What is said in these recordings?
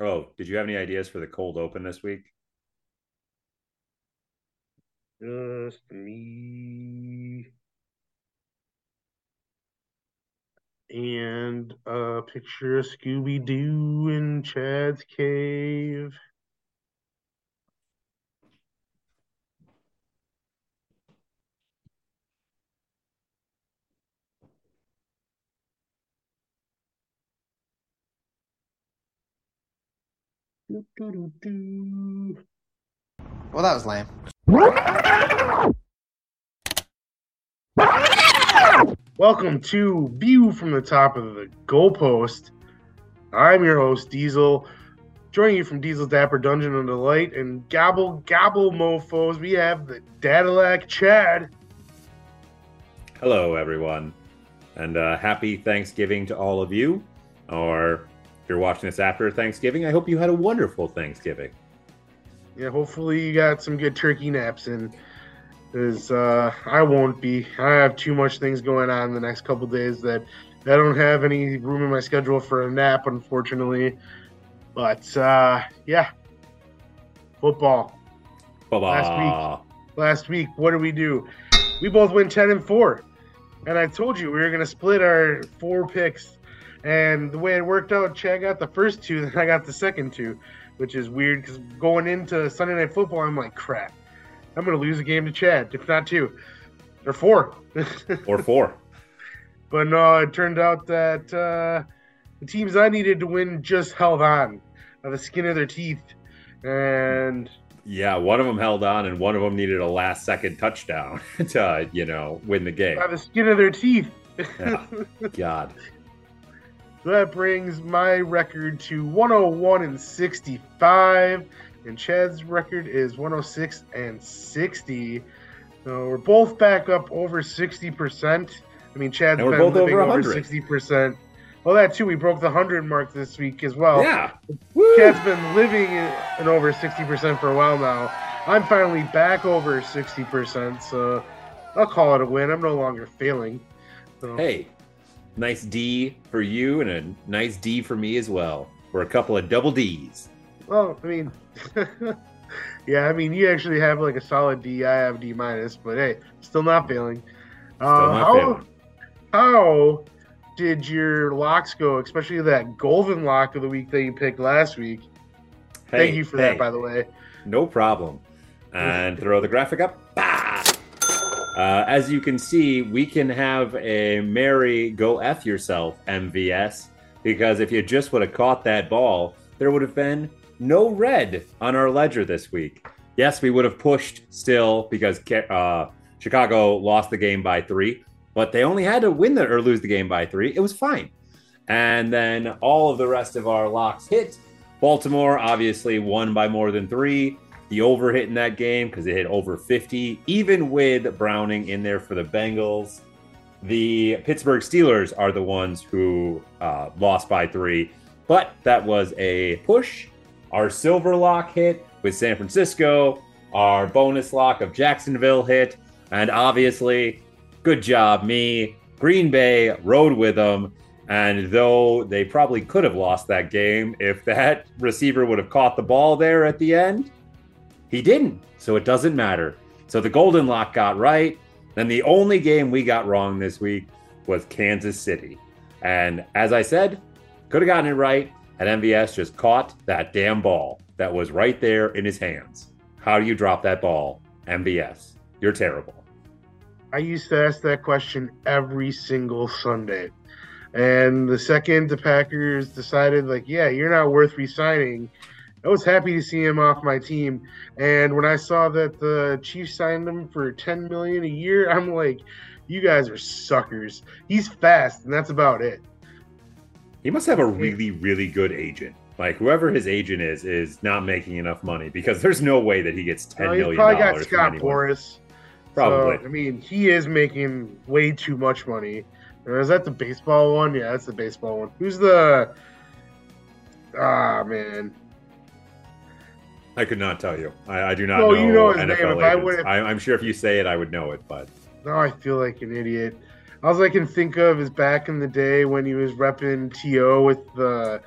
Oh, did you have any ideas for the cold open this week? Just me and a picture of Scooby Doo in Chad's cave. Well, that was lame. Welcome to View from the Top of the Goalpost. I'm your host, Diesel. Joining you from Diesel's Dapper Dungeon and Delight and Gobble Gobble Mofos, we have the Dadalac Chad. Hello, everyone, and uh, happy Thanksgiving to all of you. Or if you're watching this after Thanksgiving, I hope you had a wonderful Thanksgiving. Yeah, hopefully you got some good turkey naps in. Because uh, I won't be. I have too much things going on the next couple days that I don't have any room in my schedule for a nap, unfortunately. But uh, yeah, football. Bye. Last last week. What did we do? We both went ten and four, and I told you we were gonna split our four picks. And the way it worked out, Chad got the first two, then I got the second two, which is weird because going into Sunday Night Football, I'm like, crap, I'm gonna lose a game to Chad, if not two or four. Or four. but no, it turned out that uh, the teams I needed to win just held on by the skin of their teeth, and Yeah, one of them held on, and one of them needed a last second touchdown to, you know, win the game. by the skin of their teeth. Yeah. God. So that brings my record to 101 and 65, and Chad's record is 106 and 60. So we're both back up over 60%. I mean, Chad's been living over over 60%. Well, that too. We broke the 100 mark this week as well. Yeah. Woo! Chad's been living in, in over 60% for a while now. I'm finally back over 60%, so I'll call it a win. I'm no longer failing. So. Hey, nice D for you, and a nice D for me as well. We're a couple of double D's. Well, I mean, yeah, I mean, you actually have like a solid D. I have D minus, but hey, still not failing. Still Uh, not how, failing. how did your locks go, especially that golden lock of the week that you picked last week? Thank you for hey, that, by the way. No problem. And throw the graphic up. Bah! Uh, as you can see, we can have a merry go F yourself MVS because if you just would have caught that ball, there would have been no red on our ledger this week. Yes, we would have pushed still because uh, Chicago lost the game by three, but they only had to win the, or lose the game by three. It was fine. And then all of the rest of our locks hit. Baltimore obviously won by more than three. The over hit in that game because it hit over 50, even with Browning in there for the Bengals. The Pittsburgh Steelers are the ones who uh, lost by three, but that was a push. Our silver lock hit with San Francisco. Our bonus lock of Jacksonville hit. And obviously, good job, me. Green Bay rode with them. And though they probably could have lost that game if that receiver would have caught the ball there at the end, he didn't. So it doesn't matter. So the Golden Lock got right. Then the only game we got wrong this week was Kansas City. And as I said, could have gotten it right. And MVS just caught that damn ball that was right there in his hands. How do you drop that ball, MVS? You're terrible. I used to ask that question every single Sunday. And the second the Packers decided, like, yeah, you're not worth resigning, I was happy to see him off my team. And when I saw that the Chiefs signed him for 10 million a year, I'm like, you guys are suckers. He's fast, and that's about it. He must have a really, really good agent. Like whoever his agent is, is not making enough money because there's no way that he gets ten Uh, million he's probably got Scott. Boras. Probably. So, I mean, he is making way too much money. Is that the baseball one? Yeah, that's the baseball one. Who's the? Ah man, I could not tell you. I, I do not No, know. you know his NFL name. If I would've- I, I'm sure if you say it, I would know it. But now I feel like an idiot. All I can think of is back in the day when he was repping To with the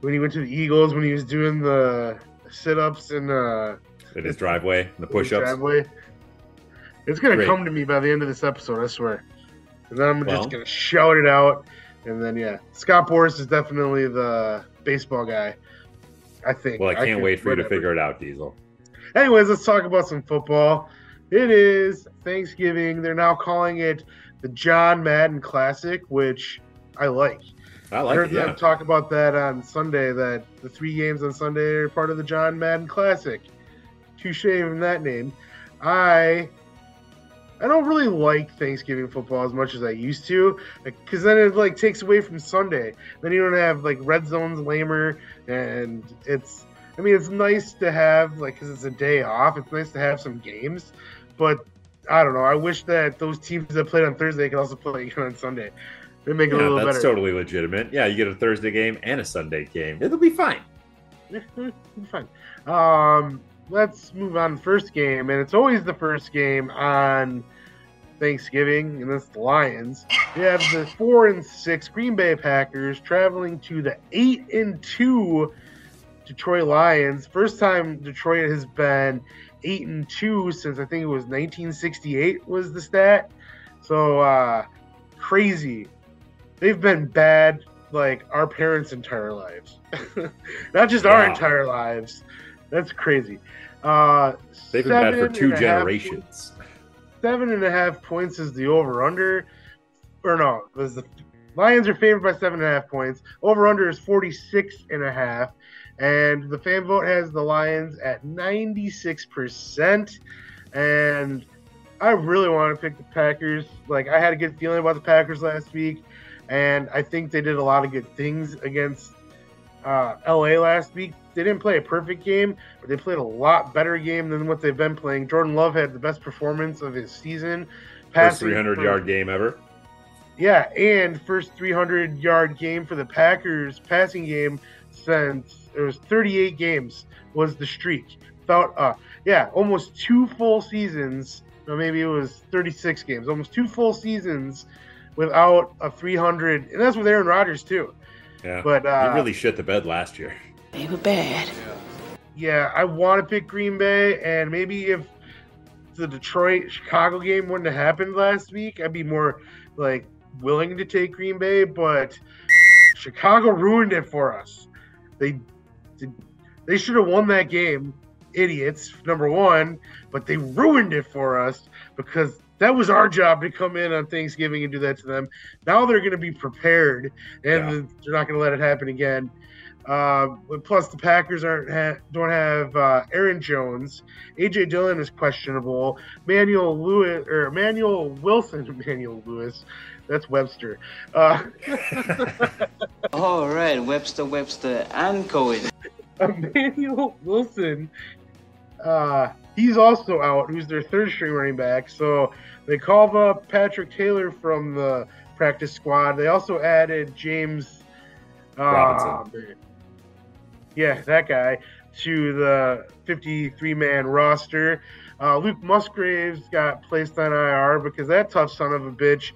when he went to the Eagles when he was doing the sit-ups and uh, in his driveway, the push-ups. driveway. It's gonna Great. come to me by the end of this episode, I swear. And then I'm Well. just gonna shout it out, and then yeah, Scott Boras is definitely the baseball guy. I think. Well, I can't could- wait for you to figure it out, Diesel. Anyways, let's talk about some football. It is Thanksgiving. They're now calling it the John Madden Classic, which I like. I I like heard it. Yeah. them talk about that on Sunday. That the three games on Sunday are part of the John Madden Classic. Touche from that name. I I don't really like Thanksgiving football as much as I used to, because then it like takes away from Sunday. Then you don't have like red zones lamer, and it's. I mean, it's nice to have like because it's a day off. It's nice to have some games, but I don't know. I wish that those teams that played on Thursday could also play on Sunday. They make it a little that's better. That's totally legitimate. Yeah, you get a Thursday game and a Sunday game. It'll be fine. Yeah, eh, fine. Um, let's move on to the first game, and it's always the first game on Thanksgiving, and it's the Lions. We have the four and six Green Bay Packers traveling to the eight and two Detroit Lions. First time Detroit has been eight and two since I think it was 1968 was the stat. So uh, crazy. They've been bad like our parents' entire lives, not just our entire lives. That's crazy. Uh, They've been bad for two a half- generations. seven and a half points is the over under. Or no, was the Lions are favored by seven and a half points. Over under is 46 and a half. And the fan vote has the Lions at 96%. And I really want to pick the Packers. Like, I had a good feeling about the Packers last week. And I think they did a lot of good things against uh, LA last week. They didn't play a perfect game, but they played a lot better game than what they've been playing. Jordan Love had the best performance of his season. First 300 for- yard game ever. Yeah, and first 300 yard game for the Packers passing game since it was 38 games was the streak. Without, uh, yeah, almost two full seasons, or maybe it was 36 games, almost two full seasons without a 300, and that's with Aaron Rodgers too. Yeah. But uh, he really shit the bed last year. They were bad. Yeah, I want to pick Green Bay, and maybe if the Detroit Chicago game wouldn't have happened last week, I'd be more like willing to take Green Bay. But Chicago ruined it for us. They they should have won that game, idiots. Number one, but they ruined it for us because that was our job to come in on Thanksgiving and do that to them. Now they're going to be prepared, and Yeah. they're not going to let it happen again. Uh, plus, the Packers aren't ha- don't have uh, Aaron Jones. AJ Dillon is questionable. Manuel Lewis or Manuel Wilson, Manuel Lewis, that's Webster. Uh, All right, Webster, Webster, and Cohen. Emmanuel Wilson, uh, he's also out. Who's their third string running back? So they called up Patrick Taylor from the practice squad. They also added James uh, Robinson. Yeah, that guy to the 53 man roster. Uh, Luke Musgraves got placed on IR because that tough son of a bitch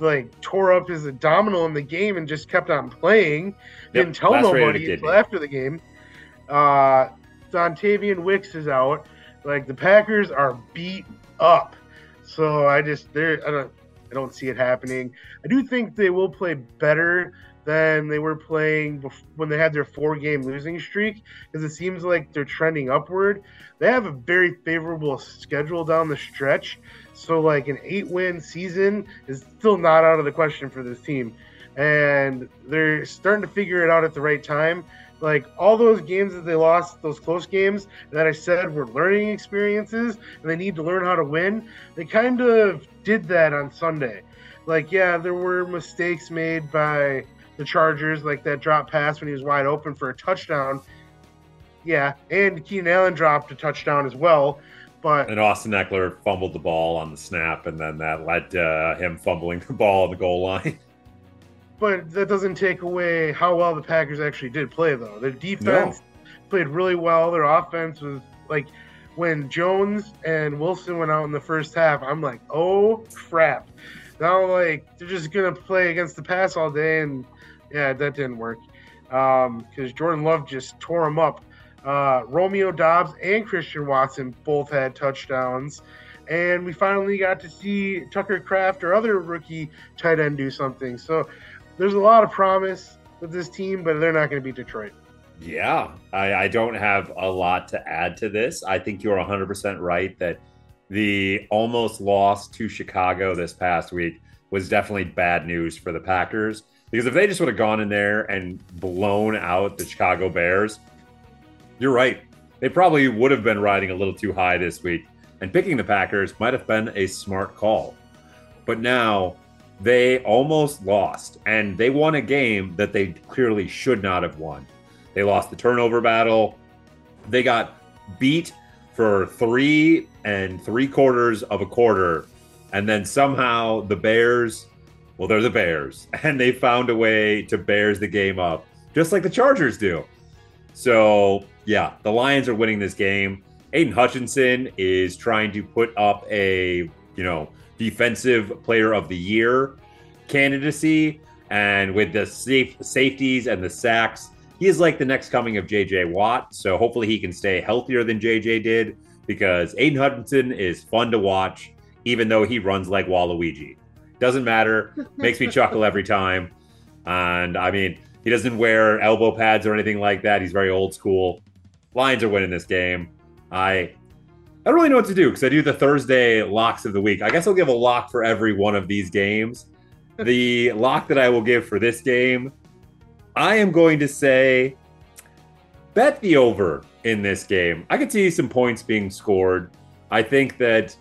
like tore up his abdominal in the game and just kept on playing. Didn't tell nobody until after the game. Uh, Dontayvion Wicks is out. Like the Packers are beat up, so I just there I don't I don't see it happening. I do think they will play better than they were playing bef- when they had their four game losing streak because it seems like they're trending upward. They have a very favorable schedule down the stretch. So, like, an eight win season is still not out of the question for this team. And they're starting to figure it out at the right time. Like, all those games that they lost, those close games that I said were learning experiences and they need to learn how to win, they kind of did that on Sunday. Like, yeah, there were mistakes made by the Chargers, like that drop pass when he was wide open for a touchdown. Yeah, and Keenan Allen dropped a touchdown as well. But And Austin Ekeler fumbled the ball on the snap, and then that led to him fumbling the ball on the goal line. but that doesn't take away how well the Packers actually did play, though. Their defense played really well. Their offense was like when Jones and Wilson went out in the first half. I'm like, oh crap! Now like they're just gonna play against the pass all day, and yeah, that didn't work. because Jordan Love just tore him up. Uh, Romeo Doubs and Christian Watson both had touchdowns. And we finally got to see Tucker Kraft or other rookie tight end do something. So there's a lot of promise with this team, but they're not going to beat Detroit. Yeah, I, I don't have a lot to add to this. I think you're 100% right that the almost loss to Chicago this past week was definitely bad news for the Packers. Because if they just would have gone in there and blown out the Chicago Bears, you're right. They probably would have been riding a little too high this week. And picking the Packers might have been a smart call. But now they almost lost, and they won a game that they clearly should not have won. They lost the turnover battle. They got beat for three and three quarters of a quarter. And then somehow the Bears, well, they're the Bears, and they found a way to Bears the game up, just like the Chargers do. So, yeah, the Lions are winning this game. Aidan Hutchinson is trying to put up a, you know, defensive player of the year candidacy. And with the safe safeties and the sacks, he is like the next coming of JJ Watt. So hopefully he can stay healthier than JJ did because Aidan Hutchinson is fun to watch, even though he runs like Waluigi. Doesn't matter. Makes me chuckle every time. And I mean, he doesn't wear elbow pads or anything like that. He's very old school. Lions are winning this game. I I don't really know what to do because I do the Thursday locks of the week. I guess I'll give a lock for every one of these games. the lock that I will give for this game, I am going to say bet the over in this game. I could see some points being scored. I think that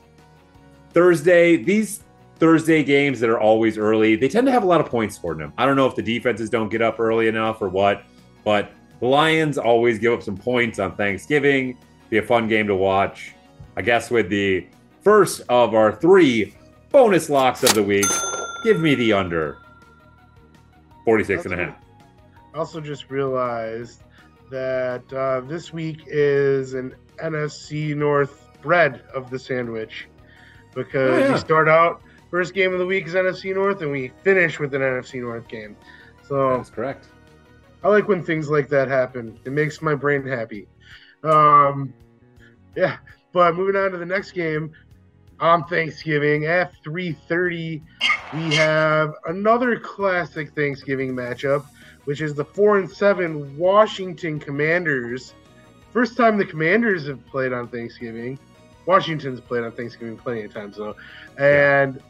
Thursday, these Thursday games that are always early, they tend to have a lot of points scored in them. I don't know if the defenses don't get up early enough or what, but the Lions always give up some points on Thanksgiving. Be a fun game to watch. I guess with the first of our three bonus locks of the week, give me the under 46 and a half. Also, just realized that uh, this week is an NFC North bread of the sandwich because Oh, yeah. we start out first game of the week is NFC North and we finish with an NFC North game. So That's correct. I like when things like that happen. It makes my brain happy. Um, yeah, but moving on to the next game on Thanksgiving at 3:30, we have another classic Thanksgiving matchup, which is the four and seven Washington Commanders. First time the Commanders have played on Thanksgiving. Washington's played on Thanksgiving plenty of times though, and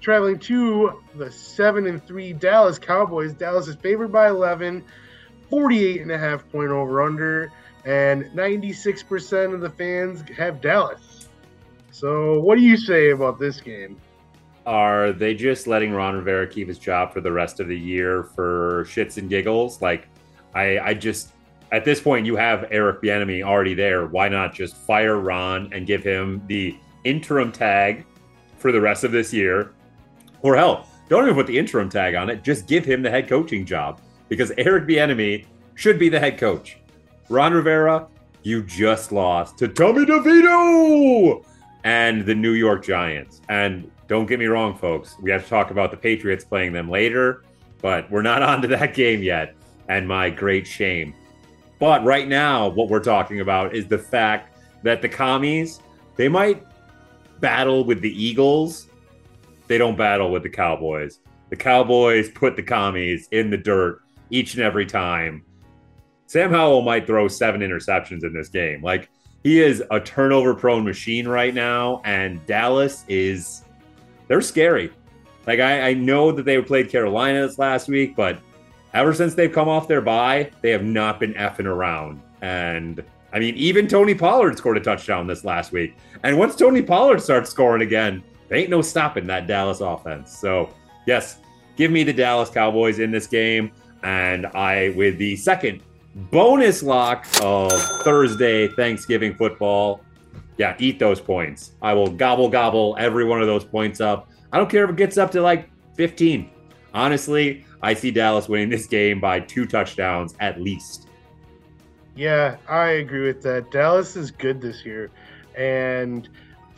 traveling to the seven and three Dallas Cowboys. Dallas is favored by 11, 48 and a half point over under, and 96% of the fans have Dallas. So, what do you say about this game? Are they just letting Ron Rivera keep his job for the rest of the year for shits and giggles? Like, I, I just at this point you have Eric Bieniemy already there. Why not just fire Ron and give him the interim tag for the rest of this year? Or hell, don't even put the interim tag on it. Just give him the head coaching job because Eric Bieniemy should be the head coach. Ron Rivera, you just lost to Tommy DeVito and the New York Giants. And don't get me wrong, folks, we have to talk about the Patriots playing them later, but we're not on to that game yet. And my great shame. But right now, what we're talking about is the fact that the commies, they might battle with the Eagles. They don't battle with the Cowboys. The Cowboys put the commies in the dirt each and every time. Sam Howell might throw seven interceptions in this game. Like, he is a turnover prone machine right now, and Dallas is, they're scary. Like, I, I know that they played Carolina this last week, but ever since they've come off their bye, they have not been effing around. And I mean, even Tony Pollard scored a touchdown this last week. And once Tony Pollard starts scoring again, there ain't no stopping that Dallas offense. So, yes, give me the Dallas Cowboys in this game. And I, with the second bonus lock of Thursday Thanksgiving football, yeah, eat those points. I will gobble gobble every one of those points up. I don't care if it gets up to like 15. Honestly, I see Dallas winning this game by two touchdowns at least. Yeah, I agree with that. Dallas is good this year. And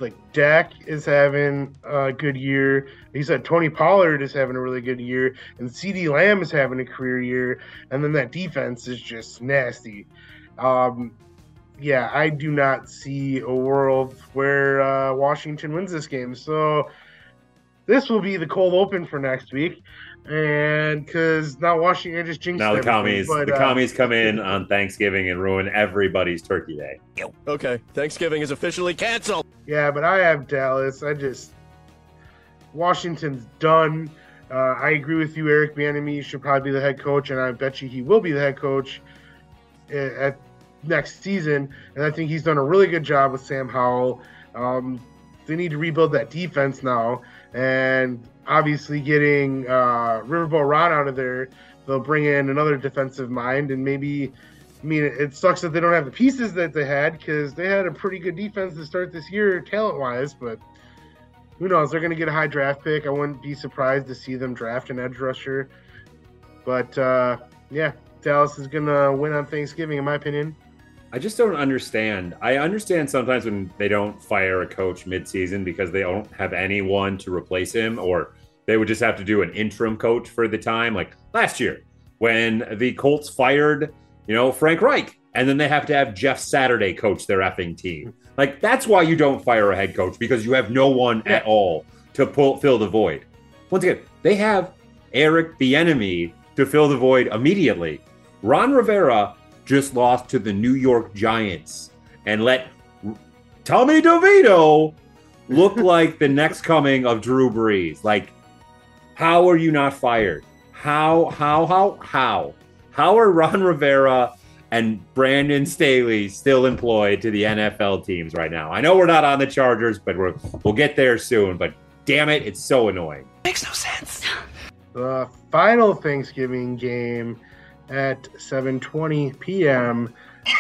like Dak is having a good year. He said Tony Pollard is having a really good year, and CeeDee Lamb is having a career year. And then that defense is just nasty. Um, yeah, I do not see a world where uh, Washington wins this game. So this will be the cold open for next week, and because now Washington just jinxed Now the commies, but, the uh, commies come in on Thanksgiving and ruin everybody's turkey day. Okay, Thanksgiving is officially canceled. Yeah, but I have Dallas. I just Washington's done. Uh, I agree with you, Eric Bieniemy should probably be the head coach, and I bet you he will be the head coach at, at next season. And I think he's done a really good job with Sam Howell. Um, they need to rebuild that defense now, and obviously getting uh, Riverboat Ron out of there, they'll bring in another defensive mind, and maybe. I mean, it sucks that they don't have the pieces that they had because they had a pretty good defense to start this year, talent wise. But who knows? They're going to get a high draft pick. I wouldn't be surprised to see them draft an edge rusher. But uh, yeah, Dallas is going to win on Thanksgiving, in my opinion. I just don't understand. I understand sometimes when they don't fire a coach midseason because they don't have anyone to replace him, or they would just have to do an interim coach for the time. Like last year, when the Colts fired, you know, Frank Reich, and then they have to have Jeff Saturday coach their effing team. Like that's why you don't fire a head coach because you have no one at all to pull, fill the void. Once again, they have Eric Bieniemy to fill the void immediately. Ron Rivera just lost to the New York Giants and let Tommy DeVito look like the next coming of Drew Brees. Like, how are you not fired? How, how, how, how? How are Ron Rivera and Brandon Staley still employed to the NFL teams right now? I know we're not on the Chargers, but we're, we'll get there soon. But damn it, it's so annoying. Makes no sense. The final Thanksgiving game at 7:20 p.m.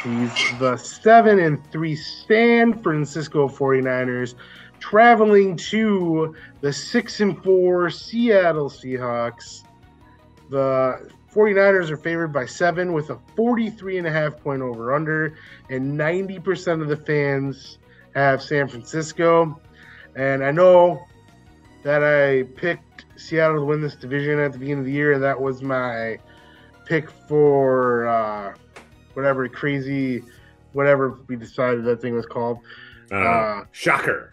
is the 7 and 3 San Francisco 49ers traveling to the 6 and 4 Seattle Seahawks. The 49ers are favored by 7 with a 43 and a half point over under and 90% of the fans have San Francisco. And I know that I picked Seattle to win this division at the beginning of the year, and that was my pick for uh, whatever crazy, whatever we decided that thing was called. Uh, Uh, shocker.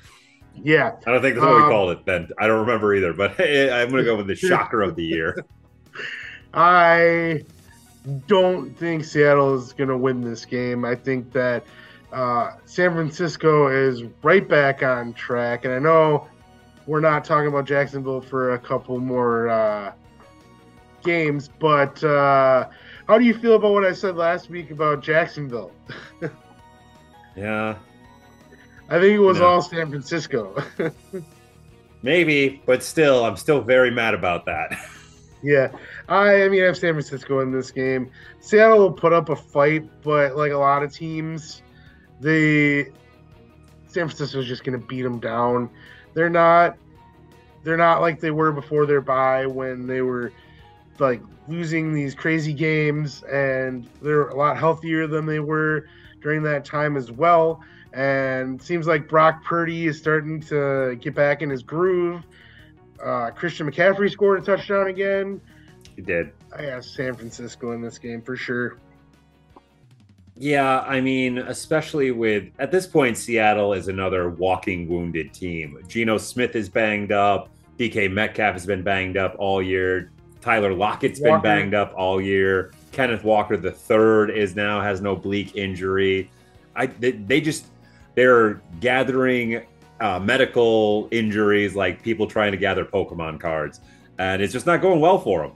Yeah, I don't think that's what we um, called it then. I don't remember either, but I'm going to go with the shocker of the year. I don't think Seattle is going to win this game. I think that uh, San Francisco is right back on track, and I know we're not talking about Jacksonville for a couple more uh, games, but uh, how do you feel about what I said last week about Jacksonville? Yeah, I think it was No. all San Francisco. maybe, but still, I'm still very mad about that. Yeah, I, I mean, I have San Francisco in this game. Seattle will put up a fight, but like a lot of teams, they San Francisco's just going to beat them down. They're not, they're not like they were before their bye when they were like losing these crazy games, and they're a lot healthier than they were during that time as well. And seems like Brock Purdy is starting to get back in his groove. Uh, Christian McCaffrey scored a touchdown again. He did. I have San Francisco in this game for sure. Yeah, I mean, especially with at this point, Seattle is another walking wounded team. Geno Smith is banged up. DK Metcalf has been banged up all year. Tyler Lockett's been banged up all year. Kenneth Walker the third is now has an oblique injury. I they, they just they're gathering uh, medical injuries like people trying to gather Pokemon cards, and it's just not going well for them.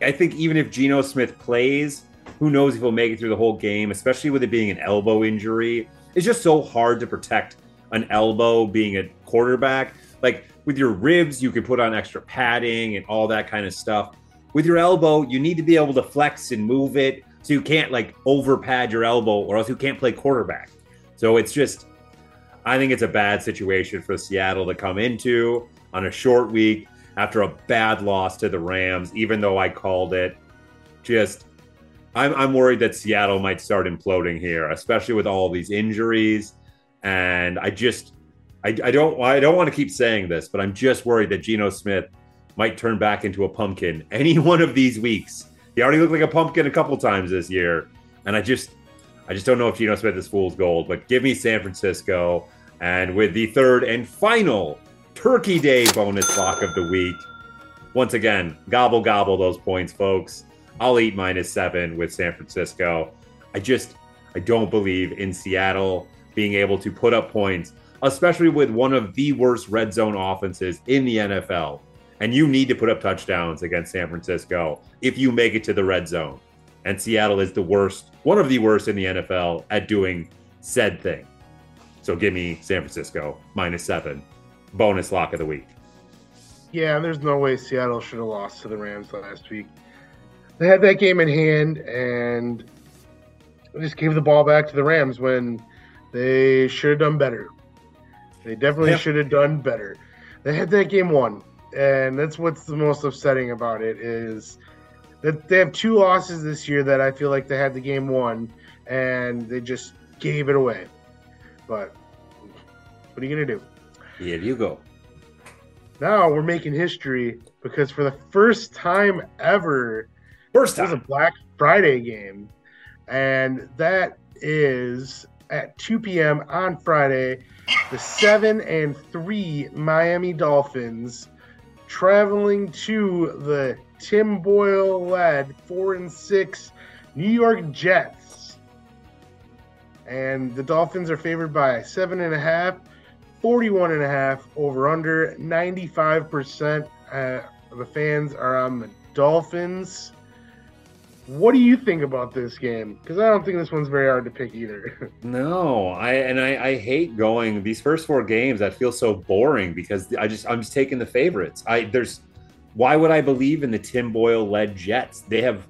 I think even if Geno Smith plays, who knows if he'll make it through the whole game, especially with it being an elbow injury. It's just so hard to protect an elbow being a quarterback. Like with your ribs, you can put on extra padding and all that kind of stuff. With your elbow, you need to be able to flex and move it so you can't like over pad your elbow or else you can't play quarterback. So it's just, I think it's a bad situation for Seattle to come into on a short week after a bad loss to the Rams, even though I called it. Just, I'm, I'm worried that Seattle might start imploding here, especially with all these injuries. And I just, I, I don't I don't want to keep saying this, but I'm just worried that Geno Smith might turn back into a pumpkin any one of these weeks. He already looked like a pumpkin a couple times this year, and I just I just don't know if Geno Smith is fool's gold. But give me San Francisco, and with the third and final Turkey Day bonus lock of the week, once again gobble gobble those points, folks. I'll eat minus seven with San Francisco. I just I don't believe in Seattle being able to put up points, especially with one of the worst red zone offenses in the NFL. And you need to put up touchdowns against San Francisco if you make it to the red zone. And Seattle is the worst, one of the worst in the NFL at doing said thing. So give me San Francisco minus seven, bonus lock of the week. Yeah, there's no way Seattle should have lost to the Rams last week. They had that game in hand and just gave the ball back to the Rams when they should have done better. They definitely Yeah. should have done better. They had that game won, and that's what's the most upsetting about it is that they have two losses this year that I feel like they had the game won, and they just gave it away. But what are you gonna do? Here you go. Now we're making history because for the first time ever, First time, there's a. Black Friday game, and that is at 2 p.m. on Friday. The seven and three Miami Dolphins traveling to the Tim Boyle led four and six New York Jets. And the Dolphins are favored by seven and a half, 41 and a half over under 95% uh, of the fans are on the Dolphins. What do you think about this game? Because I don't think this one's very hard to pick either. No, I and I, I hate going these first four games that feel so boring because I just I'm just taking the favorites. I there's why would I believe in the Tim Boyle led Jets? They have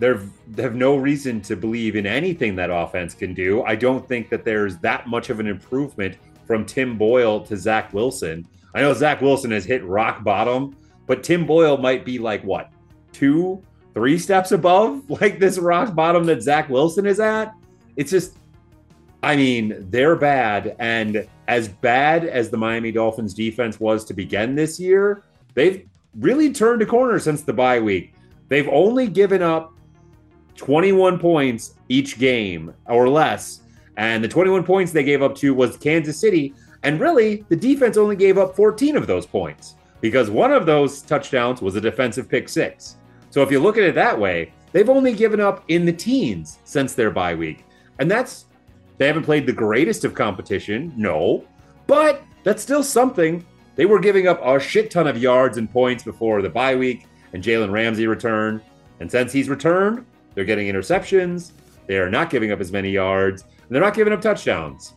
they're they have no reason to believe in anything that offense can do. I don't think that there's that much of an improvement from Tim Boyle to Zach Wilson. I know Zach Wilson has hit rock bottom, but Tim Boyle might be like what two, three steps above like this rock bottom that Zach Wilson is at. It's just I mean, they're bad. And as bad as the Miami Dolphins defense was to begin this year, they've really turned a corner since the bye week. They've only given up 21 points each game or less. And the 21 points they gave up to was Kansas City. And really, the defense only gave up 14 of those points because one of those touchdowns was a defensive pick six. So if you look at it that way, they've only given up in the teens since their bye week. And that's they haven't played the greatest of competition, no, but that's still something. They were giving up a shit ton of yards and points before the bye week, and Jalen Ramsey returned. And since he's returned, they're getting interceptions. They are not giving up as many yards, and they're not giving up touchdowns.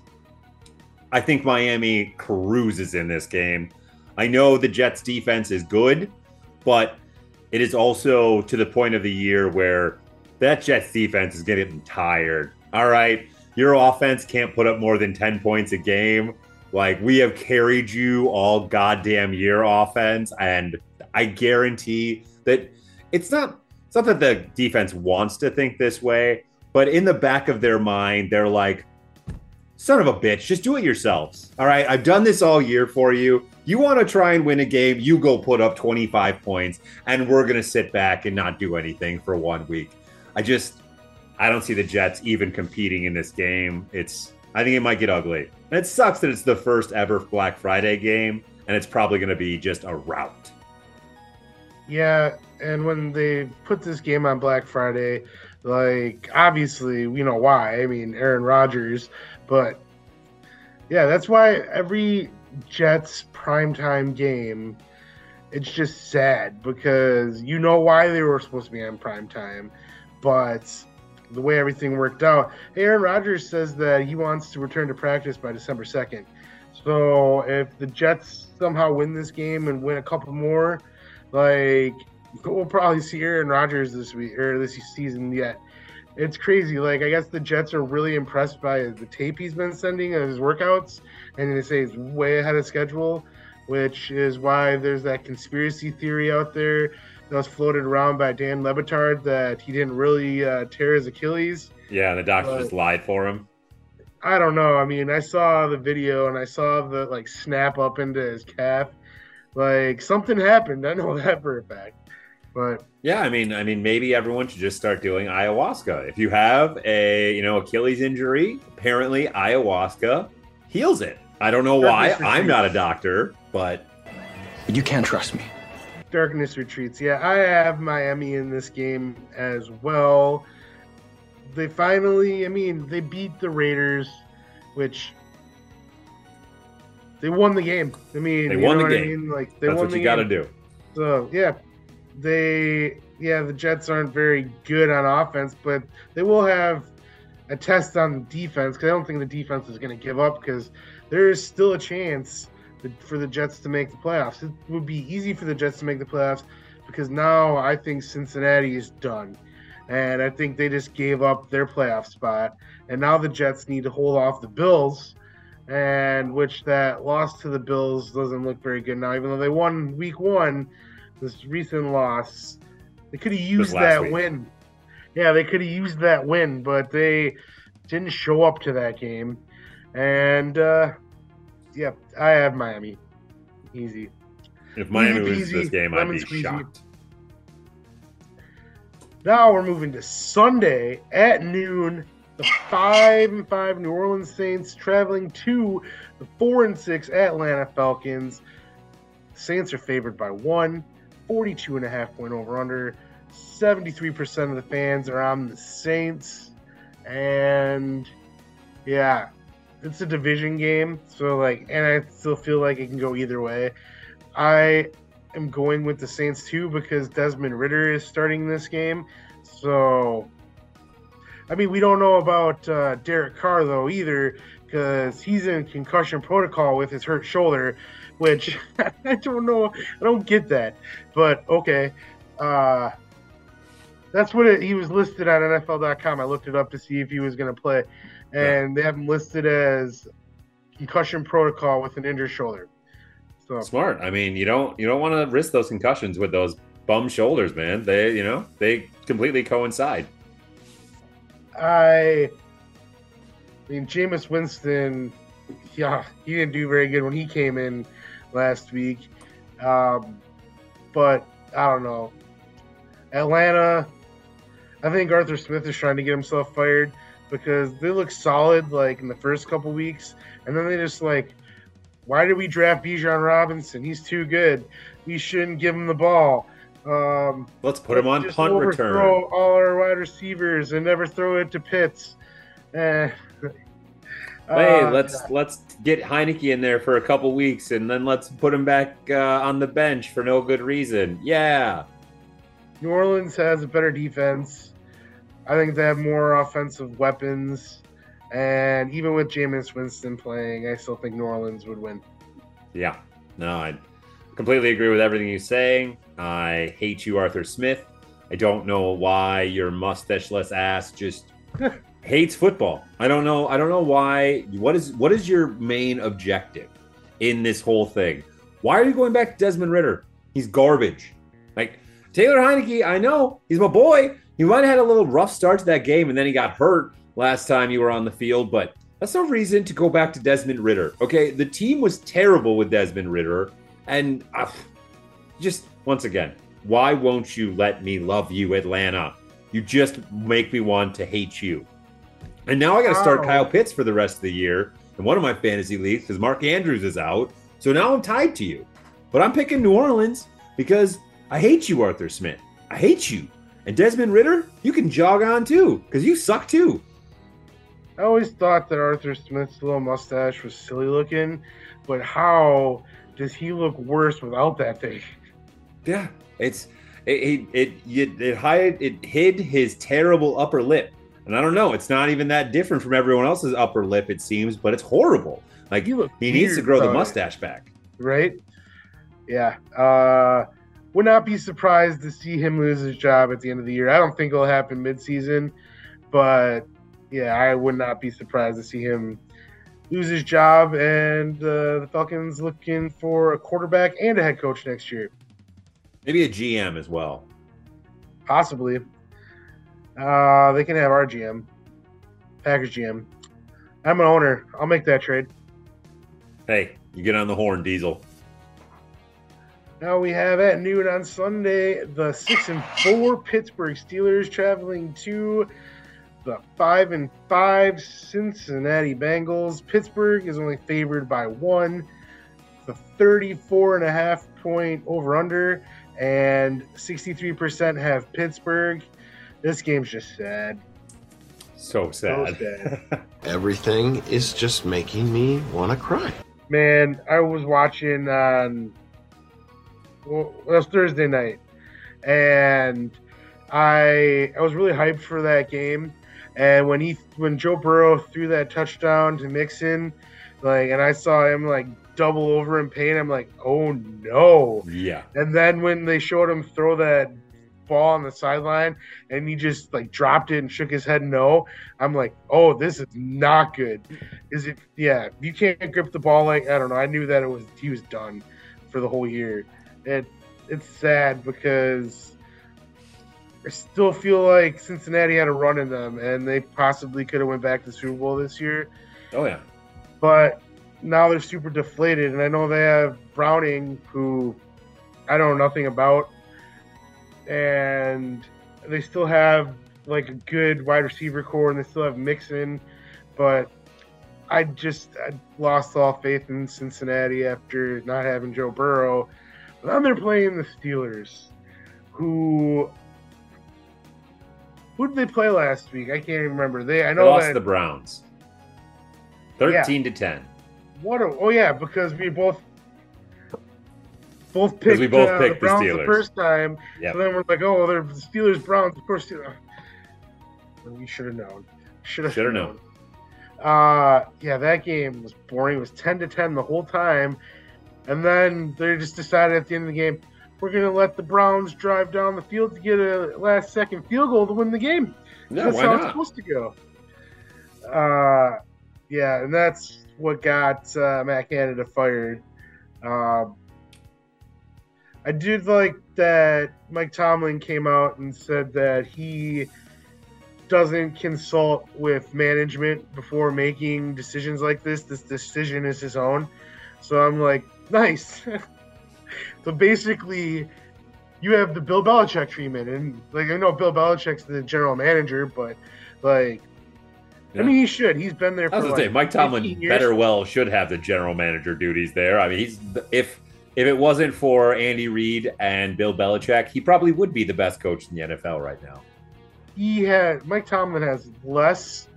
I think Miami cruises in this game. I know the Jets defense is good, but it is also to the point of the year where that Jets defense is getting tired. All right, your offense can't put up more than 10 points a game. Like we have carried you all goddamn year offense and I guarantee that it's not it's not that the defense wants to think this way, but in the back of their mind they're like son of a bitch, just do it yourselves. All right, I've done this all year for you. You want to try and win a game, you go put up 25 points and we're going to sit back and not do anything for one week. I just I don't see the Jets even competing in this game. It's I think it might get ugly. And it sucks that it's the first ever Black Friday game, and it's probably going to be just a rout. Yeah, and when they put this game on Black Friday, like obviously we know why. I mean, Aaron Rodgers, but yeah, that's why every Jets primetime game, it's just sad because you know why they were supposed to be on primetime, but the way everything worked out, Aaron Rodgers says that he wants to return to practice by December 2nd. So if the Jets somehow win this game and win a couple more, like we'll probably see Aaron Rodgers this week or this season yet. It's crazy. Like I guess the Jets are really impressed by the tape he's been sending of his workouts, and they say he's way ahead of schedule, which is why there's that conspiracy theory out there that was floated around by Dan Le Batard that he didn't really uh, tear his Achilles. Yeah, and the doctor Right. just lied for him. I don't know. I mean, I saw the video and I saw the like snap up into his calf. Like something happened. I know that for a fact. But Yeah, I mean, I mean, maybe everyone should just start doing ayahuasca. If you have a, you know, Achilles injury, apparently ayahuasca heals it. I don't know why. I'm not a doctor, but But you can't trust me. darkness retreats. Yeah, I have Miami in this game as well. They finally, I mean, they beat the Raiders, which they won the game. I mean, They you won know the what I game. mean? Like they that's won what the you got to do. So yeah, they yeah the Jets aren't very good on offense, but they will have a test on defense because I don't think the defense is going to give up because there is still a chance for the Jets to make the playoffs. It would be easy for the Jets to make the playoffs because now I think Cincinnati is done. And I think they just gave up their playoff spot. And now the Jets need to hold off the Bills, and which that loss to the Bills doesn't look very good now, even though they won week one, this recent loss. They could have used that week. win. Yeah, they could have used that win, but they didn't show up to that game. And uh yeah, I have Miami. Easy. If Miami Easy loses this game, I'd be squeezy. shocked. Now we're moving to Sunday at noon. The five and five New Orleans Saints traveling to the four and six Atlanta Falcons. Saints are favored by one, 42 and a half point over under. 73% of the fans are on the Saints. And yeah, it's a division game. So like and I still feel like it can go either way. I am going with the Saints too because Desmond Ridder is starting this game. So, I mean, we don't know about uh, Derek Carr though either because he's in concussion protocol with his hurt shoulder, which I don't know. I don't get that, but okay. Uh, that's what it, he was listed on NFL.com. I looked it up to see if he was going to play, and they have him listed as concussion protocol with an injured shoulder. So Smart. I mean, you don't you don't want to risk those concussions with those bum shoulders, man. They, you know, they completely coincide. I, I mean, Jameis Winston, yeah, he didn't do very good when he came in last week. Um, but I don't know. Atlanta, I think Arthur Smith is trying to get himself fired because they look solid like in the first couple weeks, and then they just like, why did we draft Bijan Robinson? He's too good. We shouldn't give him the ball. Um, Let's put him on punt return. all our wide receivers and never throw it to Pitts. Eh. Hey, Uh, let's let's get Heinicke in there for a couple weeks, and then let's put him back uh, on the bench for no good reason. Yeah, New Orleans has a better defense. I think they have more offensive weapons. And even with Jameis Winston playing, I still think New Orleans would win. yeah. No, I completely agree with everything you're saying. I hate you, Arthur Smith. I don't know why your mustacheless ass just hates football. I don't know. I don't know why. What is what is your main objective in this whole thing? Why are you going back to Desmond Ridder? He's garbage. Like Taylor Heinicke, I know he's my boy. He might have had a little rough start to that game, and then he got hurt last time you were on the field. But that's no reason to go back to Desmond Ridder. Okay, the team was terrible with Desmond Ridder, and uh, just once again, why won't you let me love you, Atlanta? You just make me want to hate you. And now I got to start Kyle Pitts for the rest of the year in one of my fantasy leagues because Mark Andrews is out. So now I'm tied to you. But I'm picking New Orleans because I hate you, Arthur Smith. I hate you. And Desmond Ridder, you can jog on too because you suck too. I always thought that Arthur Smith's little mustache was silly looking, but how does he look worse without that thing? Yeah, it's it it it it, hid it hid his terrible upper lip, and I don't know. It's not even that different from everyone else's upper lip, it seems, but it's horrible. Like he needs to grow the mustache back. right? Yeah. Uh, would not be surprised to see him lose his job at the end of the year. I don't think it'll happen midseason, but yeah, I would not be surprised to see him lose his job and uh, the Falcons looking for a quarterback and a head coach next year, Maybe a GM as well. possibly. Uh, they can have our GM, Packers GM. I'm an owner. I'll make that trade. Hey, you get on the horn, Diesel. Now we have at noon on Sunday the six and four Pittsburgh Steelers traveling to the five and five Cincinnati Bengals. Pittsburgh is only favored by one. The 34 and a half point over under and 63% have Pittsburgh. This game's just sad. So sad. sad. Everything is just making me want to cry. Man, I was watching on well, it was Thursday night, and I I was really hyped for that game. And when he when Joe Burrow threw that touchdown to Mixon, like, and I saw him like double over in pain, I'm like, oh no. yeah. And then when they showed him throw that ball on the sideline and he just like dropped it and shook his head no, I'm like, oh, this is not good. Is it? Yeah, you can't grip the ball like I don't know. I knew that it was he was done for the whole year. It it's sad because I still feel like Cincinnati had a run in them and they possibly could have went back to Super Bowl this year, Oh yeah. but now they're super deflated. And I know they have Browning, who I don't know nothing about, and they still have like a good wide receiver core, and they still have Mixon, but I just I lost all faith in Cincinnati after not having Joe Burrow. Now they're playing the Steelers, who who did they play last week? I can't even remember. They I They know lost that the Browns. Thirteen to ten. what? A, oh yeah, because we both both picked, we both uh, picked the Browns Steelers. the first time. Yep. So then we're like, oh, they're the Steelers Browns. Of course, know. we should have known. Should have Shoulda known. Uh, yeah, that game was boring. It was ten to ten the whole time, and then they just decided at the end of the game, we're gonna let the Browns drive down the field to get a last second field goal to win the game. No, that's how it's supposed to go. Uh, yeah, and that's what got uh, Matt Canada fired. Um, I did like that Mike Tomlin came out and said that he doesn't consult with management before making decisions like this. This decision is his own. So I'm like, nice. so basically, you have the Bill Belichick treatment, and like I know Bill Belichick's the general manager, but like, Yeah. I mean, he should. He's been there I was for gonna like say Mike Tomlin better well should have the general manager duties there. I mean, he's if if it wasn't for Andy Reid and Bill Belichick, he probably would be the best coach in the NFL right now. he had Mike Tomlin has less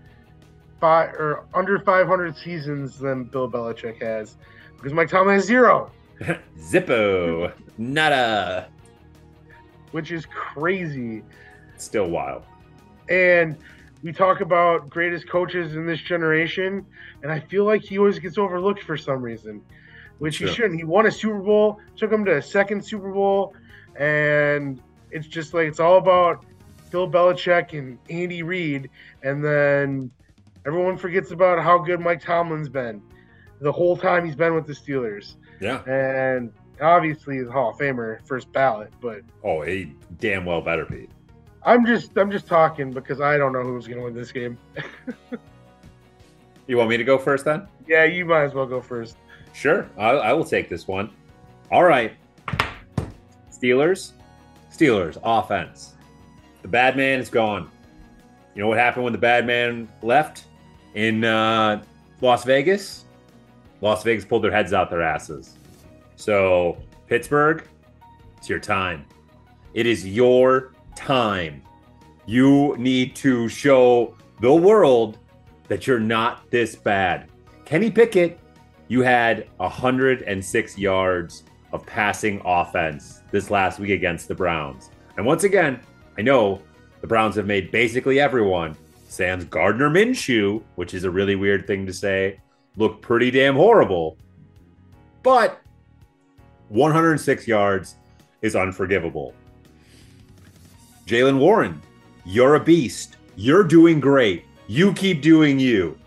five or under 500 seasons than Bill Belichick has because Mike Tomlin has zero, Zippo, nada. which is crazy. Still wild. And we talk about greatest coaches in this generation, and I feel like he always gets overlooked for some reason, which he Sure. shouldn't. He won a Super Bowl, took him to a second Super Bowl, and it's just like it's all about Bill Belichick and Andy Reid, and then everyone forgets about how good Mike Tomlin's been the whole time he's been with the Steelers, Yeah. and obviously he's a Hall of Famer, first ballot, but. Oh, he damn well better be. I'm just I'm just talking because I don't know who's gonna win this game. You want me to go first then? Yeah, you might as well go first. Sure, I, I will take this one. All right. Steelers, Steelers offense. The bad man is gone. You know what happened when the bad man left in uh, Las Vegas? Las Vegas pulled their heads out their asses. So Pittsburgh, it's your time. It is your time. You need to show the world that you're not this bad. Kenny Pickett, you had 106 yards of passing offense this last week against the Browns. And once again, I know the Browns have made basically everyone, sans Gardner Minshew, which is a really weird thing to say, look pretty damn horrible. But 106 yards is unforgivable. Jaylen Warren, you're a beast. You're doing great. You keep doing you.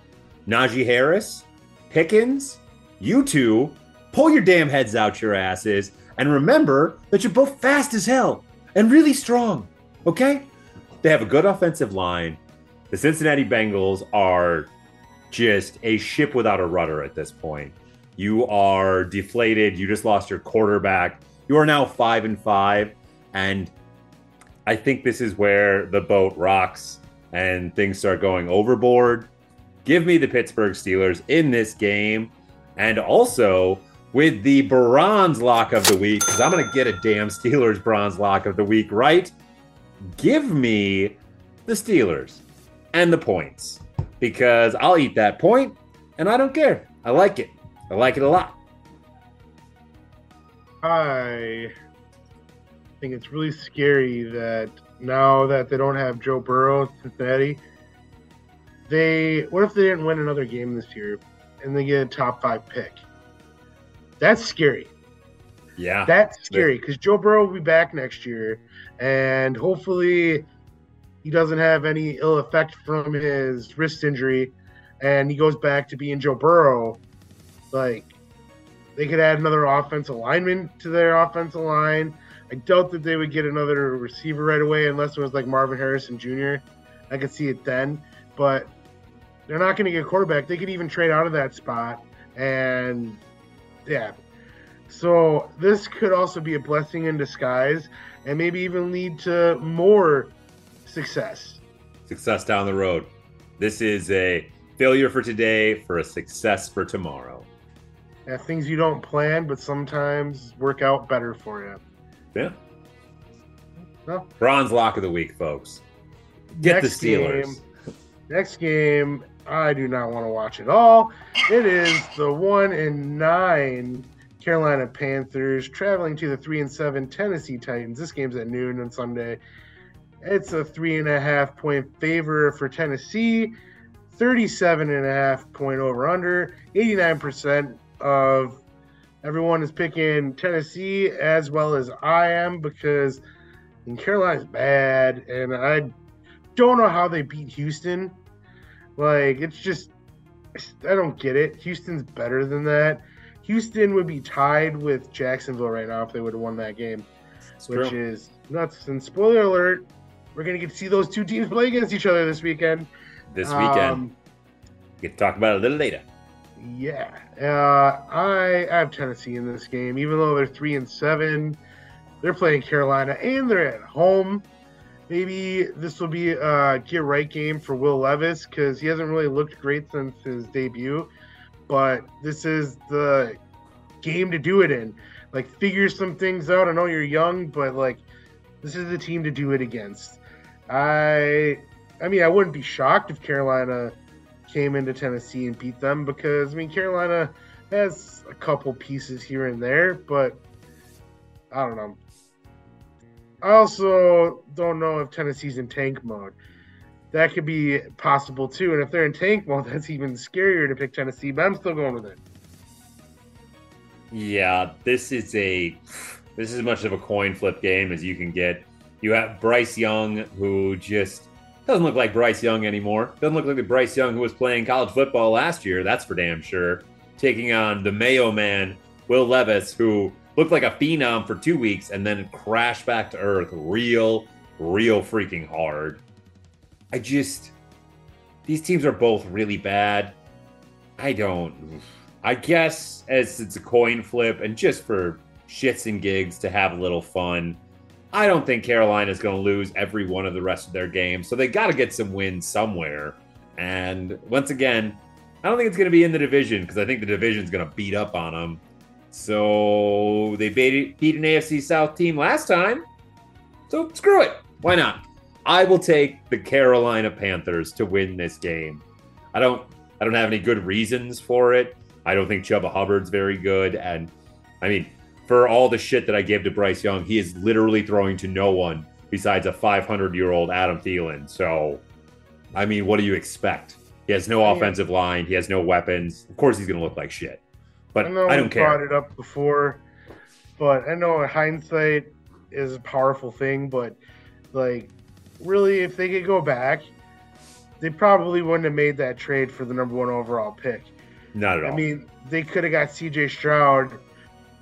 Najee Harris, Pickens, you two, pull your damn heads out your asses and remember that you're both fast as hell and really strong. Okay? They have a good offensive line. The Cincinnati Bengals are just a ship without a rudder at this point. You are deflated. You just lost your quarterback. You are now five and five, and I think this is where the boat rocks and things start going overboard. Give me the Pittsburgh Steelers in this game, and also with the bronze lock of the week because I'm going to get a damn Steelers bronze lock of the week right. Give me the Steelers and the points because I'll eat that point and I don't care. I like it. I like it a lot. I think it's really scary that now that they don't have Joe Burrow in Cincinnati, they what if they didn't win another game this year and they get a top five pick? That's scary. Yeah. That's scary because Joe Burrow will be back next year, and hopefully he doesn't have any ill effect from his wrist injury, and he goes back to being Joe Burrow. Like they could add another offensive lineman to their offensive line. I doubt that they would get another receiver right away unless it was like Marvin Harrison Jr. I could see it then, but they're not going to get a quarterback. They could even trade out of that spot, and yeah. So this could also be a blessing in disguise, and maybe even lead to more success. Success down the road. This is a failure for today for a success for tomorrow. Yeah, things you don't plan, but sometimes work out better for you. Yeah. No. Bronze lock of the week, folks. Get the Steelers. game- Next game, I do not want to watch at all. It is the one and nine Carolina Panthers traveling to the three and seven Tennessee Titans. This game's at noon on Sunday. It's a three and a half point favor for Tennessee, 37 and a half point over under. 89% of everyone is picking Tennessee as well as I am because Carolina's bad, and I don't know how they beat Houston. Like it's just I don't get it. Houston's better than that. Houston would be tied with Jacksonville right now if they would have won that game, It's which true. is nuts. And spoiler alert, we're gonna get to see those two teams play against each other this weekend. this weekend. Um, we to talk about it a little later. Yeah, uh, I, I have Tennessee in this game, even though they're three and seven. They're playing Carolina and they're at home. Maybe this will be a get right game for Will Levis because he hasn't really looked great since his debut. But this is the game to do it in. Like, figure some things out. I know you're young, but like, this is the team to do it against. I, I mean, I wouldn't be shocked if Carolina came into Tennessee and beat them because I mean Carolina has a couple pieces here and there, but I don't know. I also don't know if Tennessee's in tank mode. That could be possible too, and if they're in tank mode, that's even scarier to pick Tennessee. But I'm still going with it. Yeah, this is a this is as much of a coin flip game as you can get. You have Bryce Young, who just doesn't look like Bryce Young anymore. Doesn't look like the Bryce Young who was playing college football last year. That's for damn sure. Taking on the Mayo man, Will Levis, who looked like a phenom for two weeks and then crashed back to earth real, real freaking hard. I just these teams are both really bad. I don't. I guess as it's a coin flip and just for shits and gigs to have a little fun, I don't think Carolina's going to lose every one of the rest of their games. So they got to get some wins somewhere. And once again, I don't think it's going to be in the division because I think the division's going to beat up on them. So they beat, beat an AFC South team last time. So screw it. Why not? I will take the Carolina Panthers to win this game. I don't I don't have any good reasons for it. I don't think Chuba Hubbard's very good. And I mean, for all the shit that I gave to Bryce Young, he is literally throwing to no one besides a 500 year old Adam Thielen. So, I mean, what do you expect? He has no offensive line. He has no weapons. Of course, he's going to look like shit. But I know I we don't brought care. it up before, but I know hindsight is a powerful thing. But like, really, if they could go back, they probably wouldn't have made that trade for the number one overall pick. Not at all. I mean, they could have got C.J. Stroud,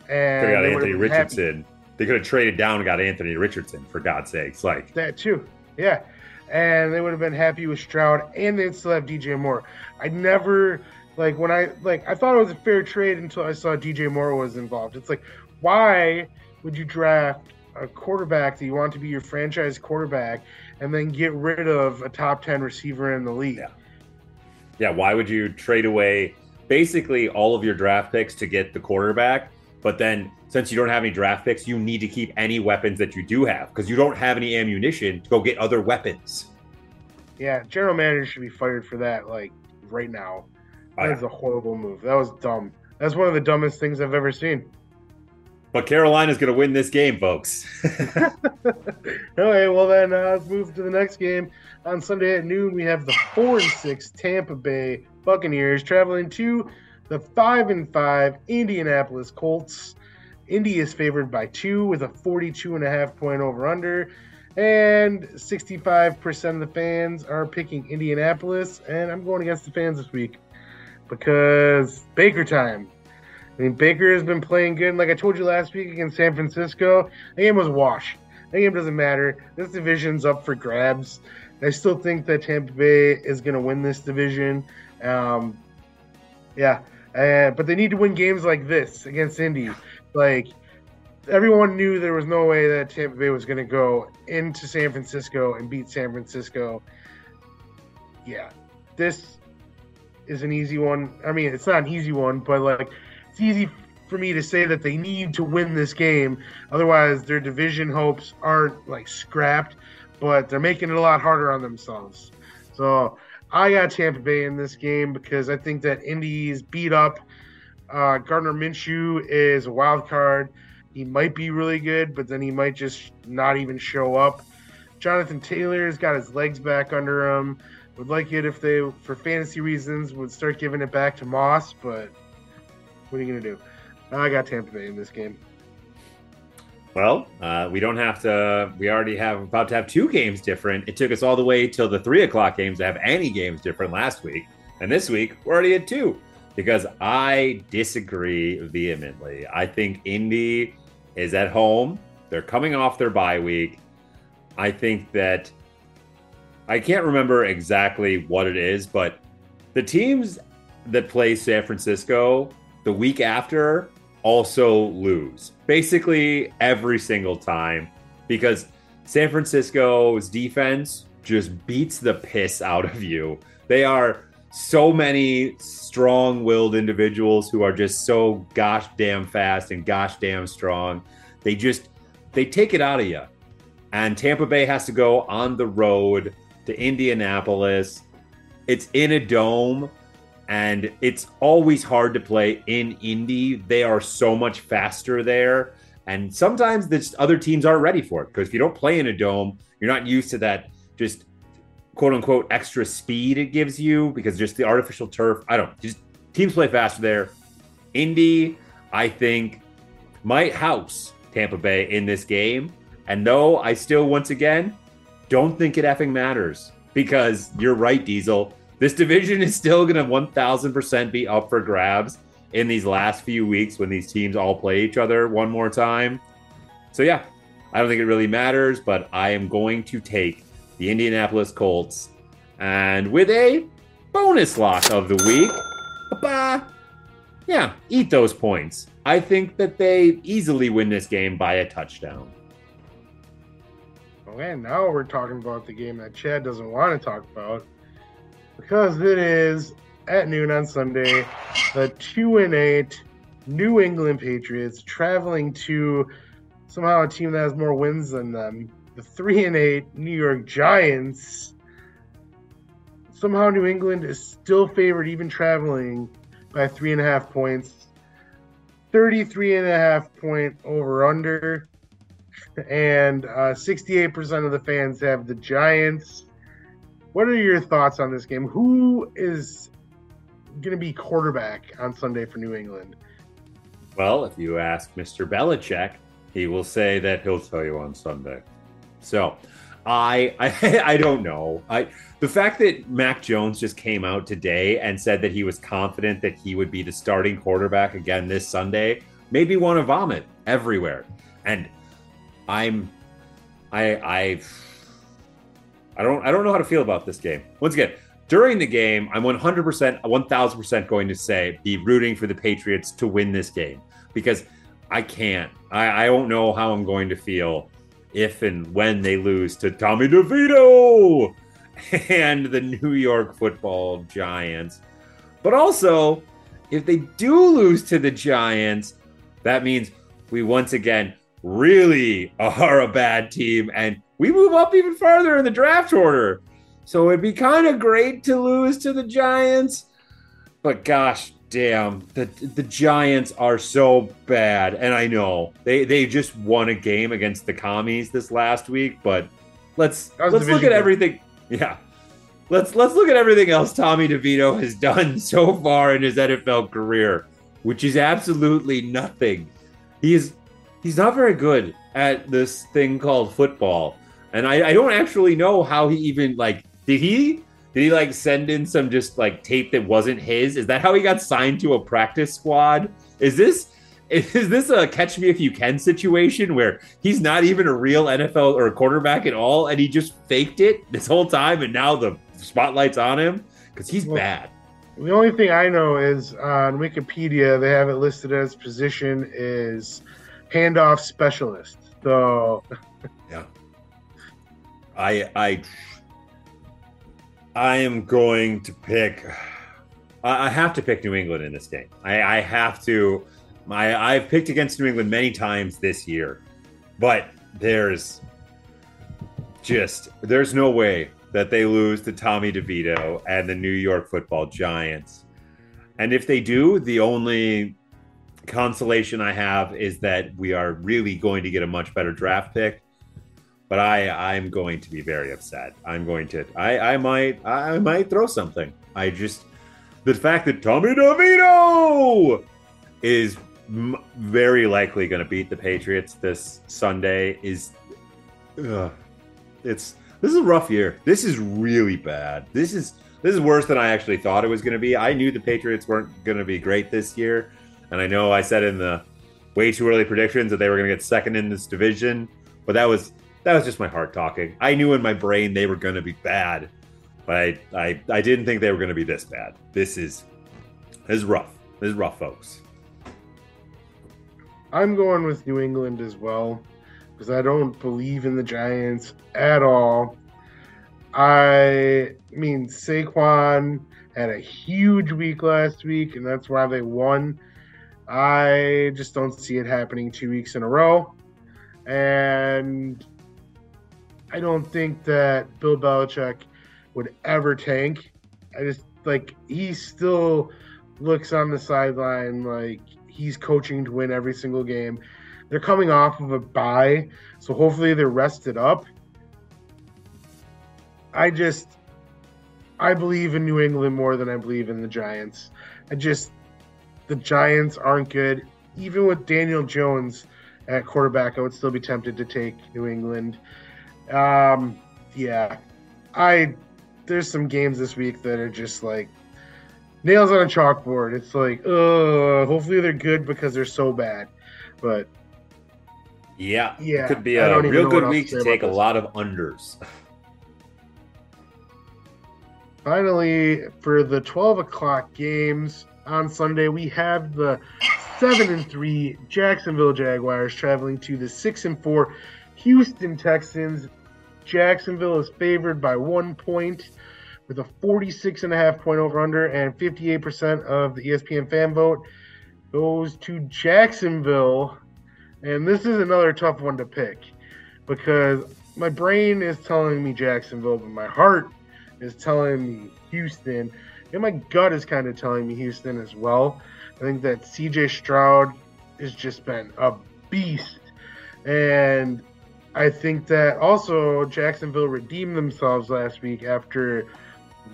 and they got they Anthony been happy. Richardson. They could have traded down and got Anthony Richardson, for God's sakes. Like, That too, yeah. and they would have been happy with Stroud, and they'd still have DJ Moore. I never like when I like I thought it was a fair trade until I saw DJ Moore was involved. It's like, why would you draft a quarterback that you want to be your franchise quarterback and then get rid of a top ten receiver in the league? Yeah. Yeah, why would you trade away basically all of your draft picks to get the quarterback? But then, since you don't have any draft picks, you need to keep any weapons that you do have because you don't have any ammunition to go get other weapons. Yeah, general manager should be fired for that, like right now. That is a horrible move. That was dumb. That's one of the dumbest things I've ever seen. But Carolina's going to win this game, folks. okay, well then uh, let's move to the next game. On Sunday at noon, we have the four and six Tampa Bay Buccaneers traveling to the five and five Indianapolis Colts. Indy is favored by two with a 42 and a half point over under. And 65% of the fans are picking Indianapolis. And I'm going against the fans this week because Baker time. I mean, Baker has been playing good. Like I told you last week against San Francisco, the game was wash. The game doesn't matter. This division's up for grabs. I still think that Tampa Bay is going to win this division. Um, yeah, uh, but they need to win games like this against Indy. Like everyone knew there was no way that Tampa Bay was going to go into San Francisco and beat San Francisco. Yeah, this is an easy one. I mean, it's not an easy one, but like it's easy for me to say that they need to win this game. Otherwise, their division hopes aren't like scrapped, but they're making it a lot harder on themselves. So I got Tampa Bay in this game because I think that Indy's beat up. Uh, Gardner Minshew is a wild card. He might be really good, but then he might just not even show up. Jonathan Taylor's got his legs back under him. Would like it if they, for fantasy reasons, would start giving it back to Moss, but what are you going to do? I got Tampa Bay in this game. Well, uh, we don't have to. We already have about to have two games different. It took us all the way till the three o'clock games to have any games different last week, and this week we're already at two because I disagree vehemently. I think Indy is at home. They're coming off their bye week. I think that I can't remember exactly what it is, but the teams that play San Francisco the week after also lose basically every single time because San Francisco's defense just beats the piss out of you. They are so many strong willed individuals who are just so gosh damn fast and gosh damn strong. They just they take it out of you. And Tampa Bay has to go on the road to Indianapolis. It's in a dome and it's always hard to play in Indy. They are so much faster there. And sometimes the other teams aren't ready for it because if you don't play in a dome, you're not used to that just quote unquote extra speed it gives you because just the artificial turf. I don't just teams play faster there. Indy, I think, might house Tampa Bay in this game. And no, I still once again don't think it effing matters because you're right, Diesel this division is still going to 1000% be up for grabs in these last few weeks when these teams all play each other one more time. So, yeah, I don't think it really matters, but I am going to take the Indianapolis Colts and with a bonus lock of the week, bah, yeah, eat those points. I think that they easily win this game by a touchdown. Okay, now we're talking about the game that Chad doesn't want to talk about because it is at noon on Sunday, the two and eight New England Patriots traveling to somehow a team that has more wins than them, the three and eight New York Giants. Somehow New England is still favored, even traveling by three and a half points. 33 and a half point over under. And uh, 68% of the fans have the Giants. What are your thoughts on this game? Who is going to be quarterback on Sunday for New England? Well, if you ask Mr. Belichick, he will say that he'll tell you on Sunday. So, I I, I don't know. I the fact that Mac Jones just came out today and said that he was confident that he would be the starting quarterback again this Sunday made me want to vomit everywhere. And I'm I I I don't I don't know how to feel about this game. Once again, during the game, I'm 100%, 1000% going to say be rooting for the Patriots to win this game because I can't. I, I don't know how I'm going to feel if and when they lose to Tommy DeVito and the New York football Giants. But also, if they do lose to the Giants, that means we once again really are a bad team and we move up even farther in the draft order. So it'd be kind of great to lose to the Giants. But gosh damn, the the Giants are so bad. And I know they, they just won a game against the commies this last week, but let's let's look at everything. Yeah. Let's let's look at everything else Tommy DeVito has done so far in his NFL career, which is absolutely nothing. He is he's not very good at this thing called football. And I, I don't actually know how he even like did he did he like send in some just like tape that wasn't his? Is that how he got signed to a practice squad? Is this is this a catch me if you can situation where he's not even a real NFL or a quarterback at all and he just faked it this whole time and now the spotlight's on him because he's Well, bad. The only thing I know is on Wikipedia they have it listed as position is handoff specialist. So yeah, I I I am going to pick. I have to pick New England in this game. I, I have to. My I've picked against New England many times this year, but there's just there's no way that they lose to Tommy DeVito and the New York Football Giants. And if they do, the only consolation I have is that we are really going to get a much better draft pick but I I'm going to be very upset. I'm going to I I might I might throw something. I just the fact that Tommy DeVito is m- very likely going to beat the Patriots this Sunday is ugh, it's this is a rough year. This is really bad. This is this is worse than I actually thought it was going to be. I knew the Patriots weren't going to be great this year, and I know I said in the way too early predictions that they were going to get second in this division, but that was that was just my heart talking. I knew in my brain they were going to be bad, but I, I, I didn't think they were going to be this bad. This is this is rough. This is rough, folks. I'm going with New England as well because I don't believe in the Giants at all. I mean, Saquon had a huge week last week, and that's why they won. I just don't see it happening two weeks in a row. And I don't think that Bill Belichick would ever tank. I just like he still looks on the sideline like he's coaching to win every single game. They're coming off of a bye, so hopefully they're rested up. I just I believe in New England more than I believe in the Giants. I just the Giants aren't good. Even with Daniel Jones at quarterback, I would still be tempted to take New England. Um, yeah, I there's some games this week that are just like nails on a chalkboard. It's like, uh, hopefully they're good because they're so bad. But Yeah, Yeah, could be a real good week to take a this. lot of unders. finally, for the 12 o'clock games on Sunday, we have the seven and three Jacksonville Jaguars traveling to the six and four Houston Texans. Jacksonville is favored by one point with a 46 and a half point over under and 58% of the ESPN fan vote goes to Jacksonville. And this is another tough one to pick because my brain is telling me Jacksonville, but my heart is telling me Houston. And my gut is kind of telling me Houston as well. I think that CJ Stroud has just been a beast. And I think that also Jacksonville redeemed themselves last week after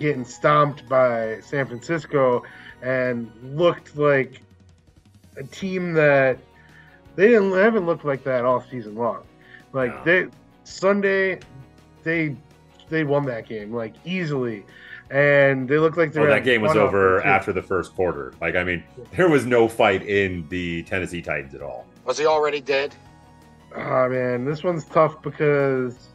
getting stomped by San Francisco and looked like a team that they didn't they haven't looked like that all season long. Like they Sunday they they won that game like easily. And they looked like they Well, were that game was over after the first quarter. Like, I mean, there was no fight in the Tennessee Titans at all. Was he already dead? Ah man, this one's tough because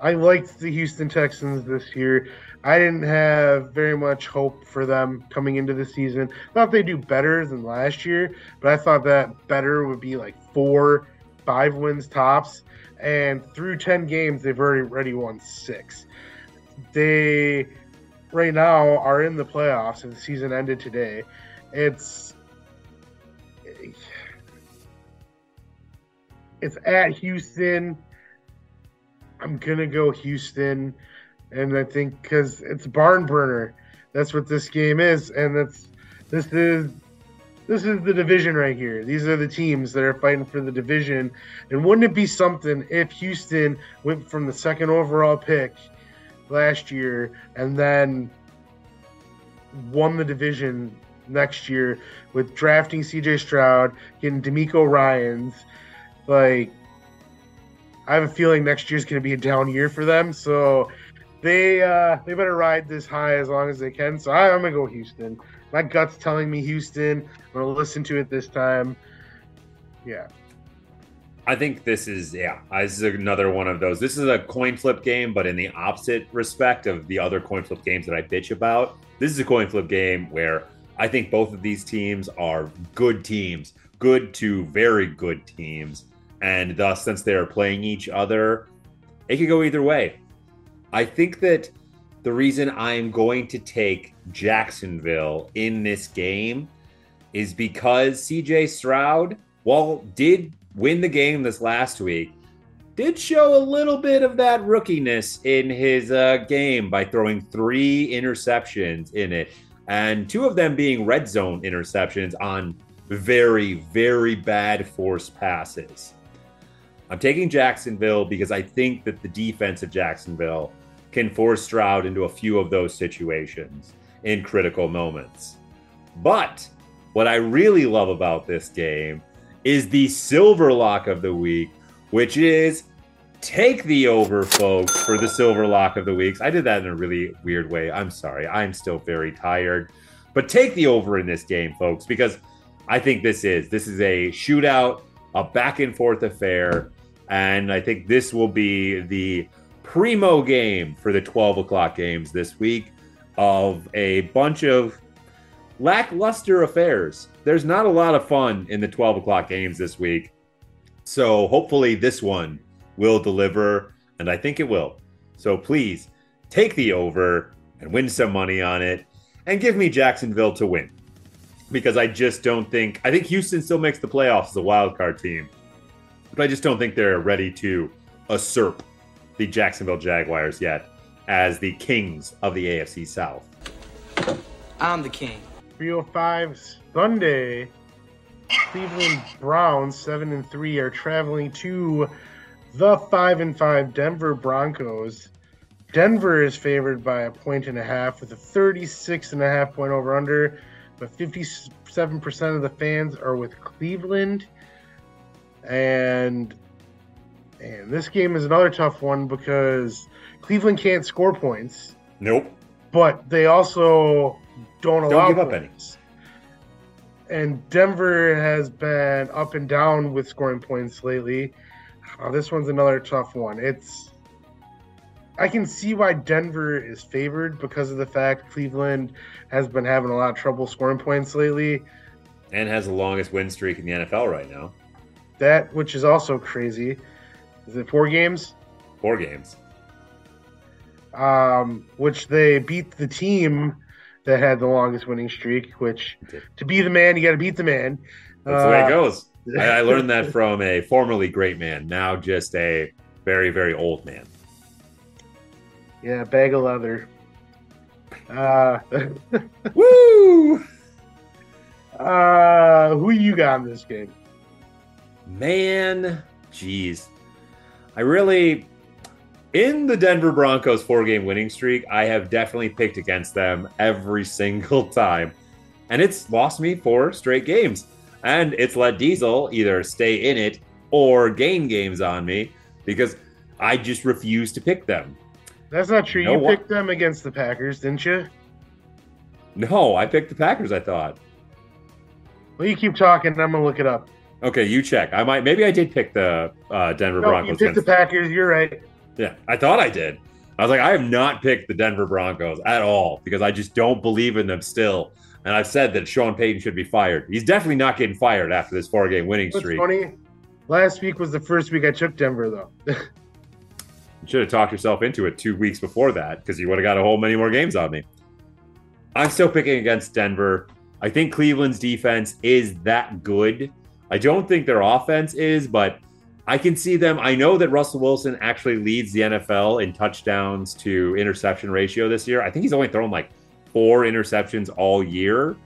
I liked the Houston Texans this year. I didn't have very much hope for them coming into the season. Thought they'd do better than last year, but I thought that better would be like four, five wins tops. And through 10 games, they've already, already won six. They right now are in the playoffs, and the season ended today. It's it's at Houston. I'm gonna go Houston, and I think because it's barn burner. That's what this game is, and that's this is this is the division right here. These are the teams that are fighting for the division. And wouldn't it be something if Houston went from the second overall pick last year and then won the division next year with drafting CJ Stroud, getting DeMeco Ryans. Like, I have a feeling next year's going to be a down year for them. So they uh, they better ride this high as long as they can. So I, I'm going to go Houston. My gut's telling me Houston. I'm going to listen to it this time. Yeah. I think this is yeah, uh, this is another one of those. This is a coin flip game, but in the opposite respect of the other coin flip games that I bitch about. This is a coin flip game where I think both of these teams are good teams, good to very good teams, and thus since they are playing each other, it could go either way. I think that the reason I'm going to take Jacksonville in this game is because CJ Stroud, while did win the game this last week, did show a little bit of that rookiness in his uh, game by throwing three interceptions in it, and two of them being red zone interceptions on very, very bad forced passes. I'm taking Jacksonville because I think that the defense of Jacksonville can force Stroud into a few of those situations in critical moments. But what I really love about this game is the silver lock of the week, which is take the over, folks, for the silver lock of the weeks. I did that in a really weird way. I'm sorry. I'm still very tired. But take the over in this game, folks, because I think this is this is a shootout, a back and forth affair, and I think this will be the primo game for the 12 o'clock games this week of a bunch of lackluster affairs. There's not a lot of fun in the 12 o'clock games this week. So hopefully this one will deliver, and I think it will. So please take the over and win some money on it and give me Jacksonville to win. Because I just don't think I think Houston still makes the playoffs as a wild card team. But I just don't think they're ready to usurp the Jacksonville Jaguars yet as the kings of the AFC South. I'm the king. 305 Sunday. Cleveland Browns, 7 and 3, are traveling to the 5 and 5 Denver Broncos. Denver is favored by a point and a half with a 36 and a half point over under, but 57% of the fans are with Cleveland. And and this game is another tough one because Cleveland can't score points, Nope. but they also don't allow give up any. And Denver has been up and down with scoring points lately. Uh, this one's another tough one. It's I can see why Denver is favored because of the fact Cleveland has been having a lot of trouble scoring points lately. And has the longest win streak in the NFL right now. That which is also crazy. Is it four games? Four games. um, which they beat the team that had the longest winning streak. Which to be the man, you got to beat the man. That's the way Uh, it goes. I, I learned that from a formerly great man, now just a very, very old man. Yeah, bag of leather. Uh, Woo! uh, who you got in this game? Man, jeez. I really, in the Denver Broncos four game winning streak, I have definitely picked against them every single time. And it's lost me four straight games. And it's let Diesel either stay in it or gain games on me because I just refuse to pick them. That's not true. you picked them against the Packers, didn't you? No, I picked the Packers, I thought. Well, you keep talking. I'm gonna look it up. Okay, you check. I might, maybe I did pick the uh, Denver No, you Broncos. picked the Packers. You're right. Yeah, I thought I did. I was like, I have not picked the Denver Broncos at all because I just don't believe in them still. And I've said that Sean Payton should be fired. He's definitely not getting fired after this four game winning What's streak. funny? Last week was the first week I took Denver, though. You should have talked yourself into it two weeks before that because you would have got a whole many more games on me. I'm still picking against Denver. I think Cleveland's defense is that good. I don't think their offense is, but I can see them. I know that Russell Wilson actually leads the NFL in touchdowns to interception ratio this year. I think he's only thrown like four interceptions all year,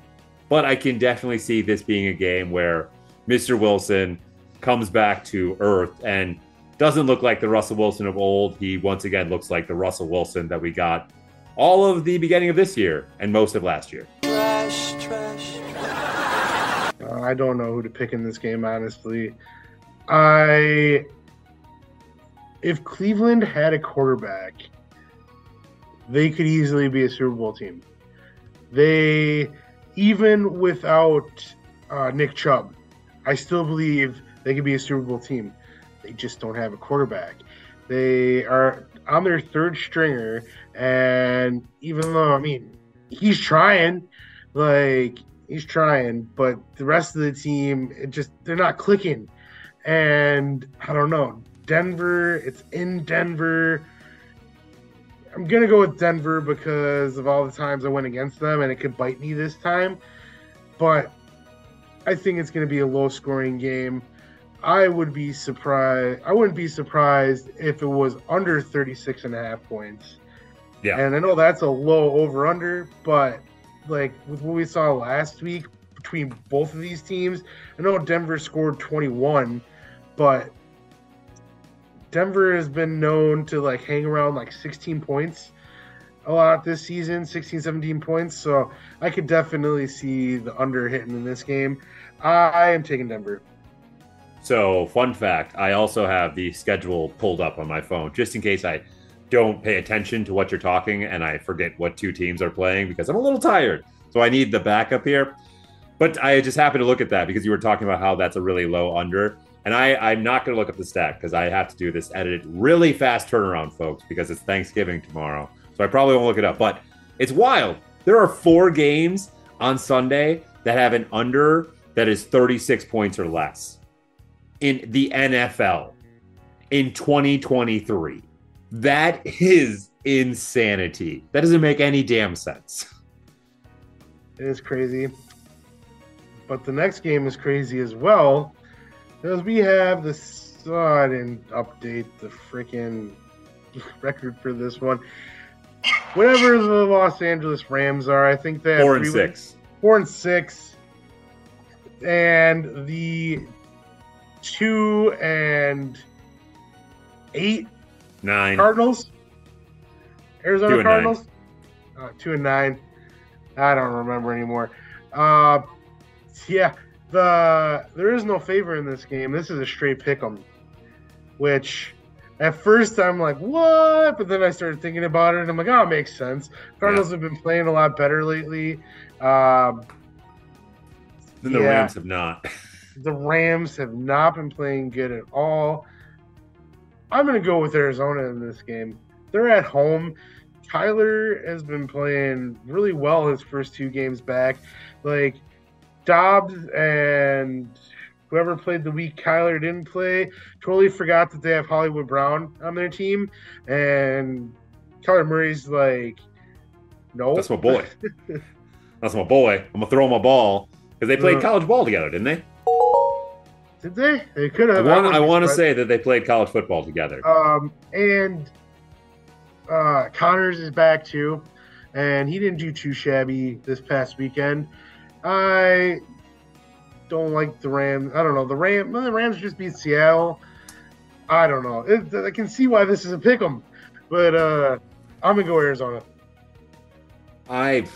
but I can definitely see this being a game where Mr. Wilson comes back to earth and doesn't look like the Russell Wilson of old. He once again looks like the Russell Wilson that we got all of the beginning of this year and most of last year. Uh, I don't know who to pick in this game, honestly. I if Cleveland had a quarterback, they could easily be a Super Bowl team. They even without uh, Nick Chubb, I still believe they could be a Super Bowl team. They just don't have a quarterback. They are on their third stringer, and even though I mean he's trying, like he's trying, but the rest of the team, it just they're not clicking. And I don't know, Denver, it's in Denver. I'm gonna go with Denver because of all the times I went against them, and it could bite me this time. But I think it's gonna be a low scoring game. I would be surprised. I wouldn't be surprised if it was under 36 and a half points. Yeah. And I know that's a low over under, but like with what we saw last week between both of these teams, I know Denver scored 21, but Denver has been known to like hang around like 16 points a lot this season, 16, 17 points. So I could definitely see the under hitting in this game. I am taking Denver. So, fun fact I also have the schedule pulled up on my phone just in case I don't pay attention to what you're talking and I forget what two teams are playing because I'm a little tired. So, I need the backup here. But I just happened to look at that because you were talking about how that's a really low under. And I, I'm not going to look up the stat because I have to do this edited really fast turnaround, folks, because it's Thanksgiving tomorrow. So I probably won't look it up. But it's wild. There are four games on Sunday that have an under that is 36 points or less in the NFL in 2023. That is insanity. That doesn't make any damn sense. It is crazy. But the next game is crazy as well. Because we have this. Oh, I didn't update the freaking record for this one. Whatever the Los Angeles Rams are, I think have Four and three wins- six. Four and six. And the two and eight Nine. Cardinals? Arizona Two. Cardinals? Uh, two and nine. I don't remember anymore. Uh, yeah, the there is no favor in this game. This is a straight pick 'em, which at first I'm like, what? But then I started thinking about it and I'm like, oh, it makes sense. Cardinals have been playing a lot better lately. Um, Then the yeah. Rams have not. the Rams have not been playing good at all. I'm going to go with Arizona in this game. They're at home. Kyler has been playing really well his first two games back. Like Dobbs and whoever played the week Kyler didn't play, totally forgot that they have Hollywood Brown on their team. And Kyler Murray's like, no. That's my boy. That's my boy. I'm gonna throw him a ball because they played Uh, college ball together, didn't they? Did they? They could I have. want. I want to say that they played college football together. Um, and uh, Connors is back too, and he didn't do too shabby this past weekend. I don't like the Rams. I don't know the Ram. The Rams just beat Seattle. I don't know. It, I can see why this is a pick 'em, but uh, I'm gonna go Arizona. I,